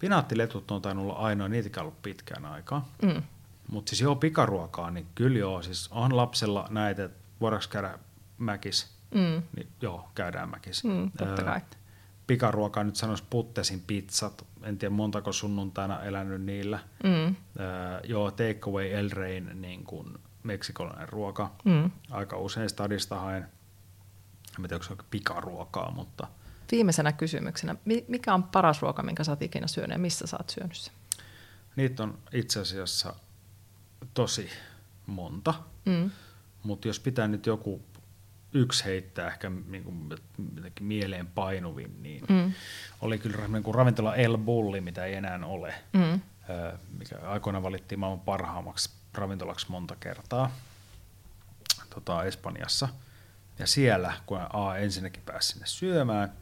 Pinaattiletut on tainnut olla ainoa, niitäkään ollut pitkään aikaa. Mm. Mutta siis joo, pikaruokaa, niin kyllä joo, siis on lapsella näitä, että voidaanko käydä mäkis, mm. niin joo, käydään mäkis. Mm, totta kai. pikaruokaa nyt sanoisi puttesin pizzat, en tiedä montako sunnuntaina elänyt niillä. Mm. Öö, joo, takeaway Elrein niin kun meksikolainen ruoka. Mm. Aika usein stadista haen, en tiedä onko se pikaruokaa, mutta Viimeisenä kysymyksenä, mi- mikä on paras ruoka, minkä sä oot ikinä syönyt ja missä sä oot syönyt sen? niitä on itse asiassa tosi monta. Mm. Mutta jos pitää nyt joku yksi heittää ehkä niin kuin mieleen painuvin, niin Mm. oli kyllä niin kuin ravintola El Bulli, mitä ei enää ole, Mm. Mikä aikoina valittiin maailman parhaammaksi ravintolaksi monta kertaa tota, Espanjassa. Ja siellä, kun A ensinnäkin pääsi sinne syömään,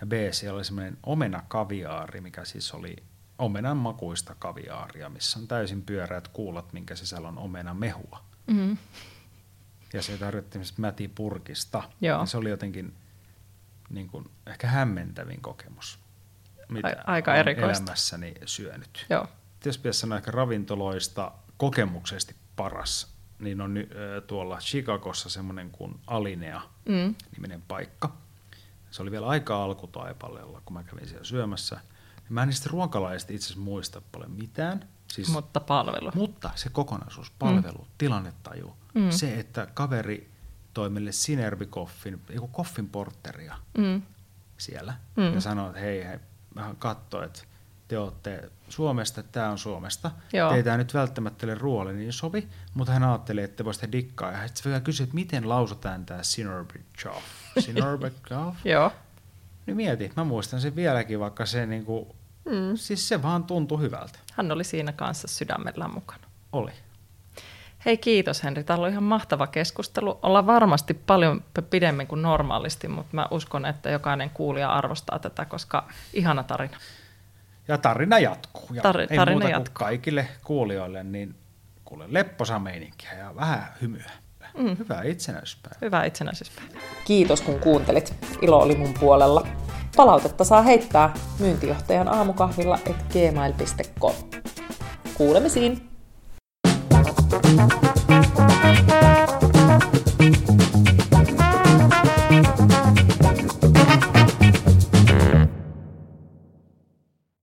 ja B siellä oli semmoinen omena kaviaari, mikä siis oli omenan makuista kaviaaria, missä on täysin pyöreät kuulat, minkä sisällä on omena mehua. Mm. Ja se tarjottiin mätipurkista. Joo. Ja se oli jotenkin niin kuin, ehkä hämmentävin kokemus, mitä Ai- aika olen erikoista. elämässäni syönyt. Joo. Jos pitäisi sanoa ehkä ravintoloista kokemuksesti paras, niin on ö, tuolla Chicagossa semmoinen kuin Alinea Mm. niminen paikka. Se oli vielä aika alkutaipaleella, kun mä kävin siellä syömässä. Ja mä en niistä ruokalaisista itse asiassa muista paljon mitään. Siis, Mutta palvelu. mutta se kokonaisuus, palvelu, mm. tilannetaju, Mm. se, että kaveri toi meille Sinervikoffin, joku koffin porteria Mm. siellä Mm. ja sanoi, että hei, hei vähän katso, että te olette Suomesta, tämä on Suomesta. Joo. Teitä ei nyt välttämättä ole ruoalle niin sovi, mutta hän ajatteli, että te voisitte dikkaa. Ja sitten vielä kysyi, että miten lausutaan tämä Sinerbikoff. Sinerbikoff? Joo. niin mieti, mä muistan sen vieläkin, vaikka se niinku, Mm. siis se vaan tuntui hyvältä. Hän oli siinä kanssa sydämellään mukana. Oli. Hei kiitos Henri, tämä oli ihan mahtava keskustelu. Ollaan varmasti paljon pidemmin kuin normaalisti, mutta mä uskon, että jokainen kuulija arvostaa tätä, koska ihana tarina. Ja tarina jatkuu. Ja Tar- ei muuta jatkuu. kaikille kuulijoille, niin kuule lepposa meininkiä ja vähän hymyä. Mm. Hyvää itsenäisyyspäivää. Hyvää itsenäisyyspäivää. Kiitos kun kuuntelit. Ilo oli mun puolella. Palautetta saa heittää myyntijohtajan aamukahvilla et gmail.com. Kuulemisiin! Thank you.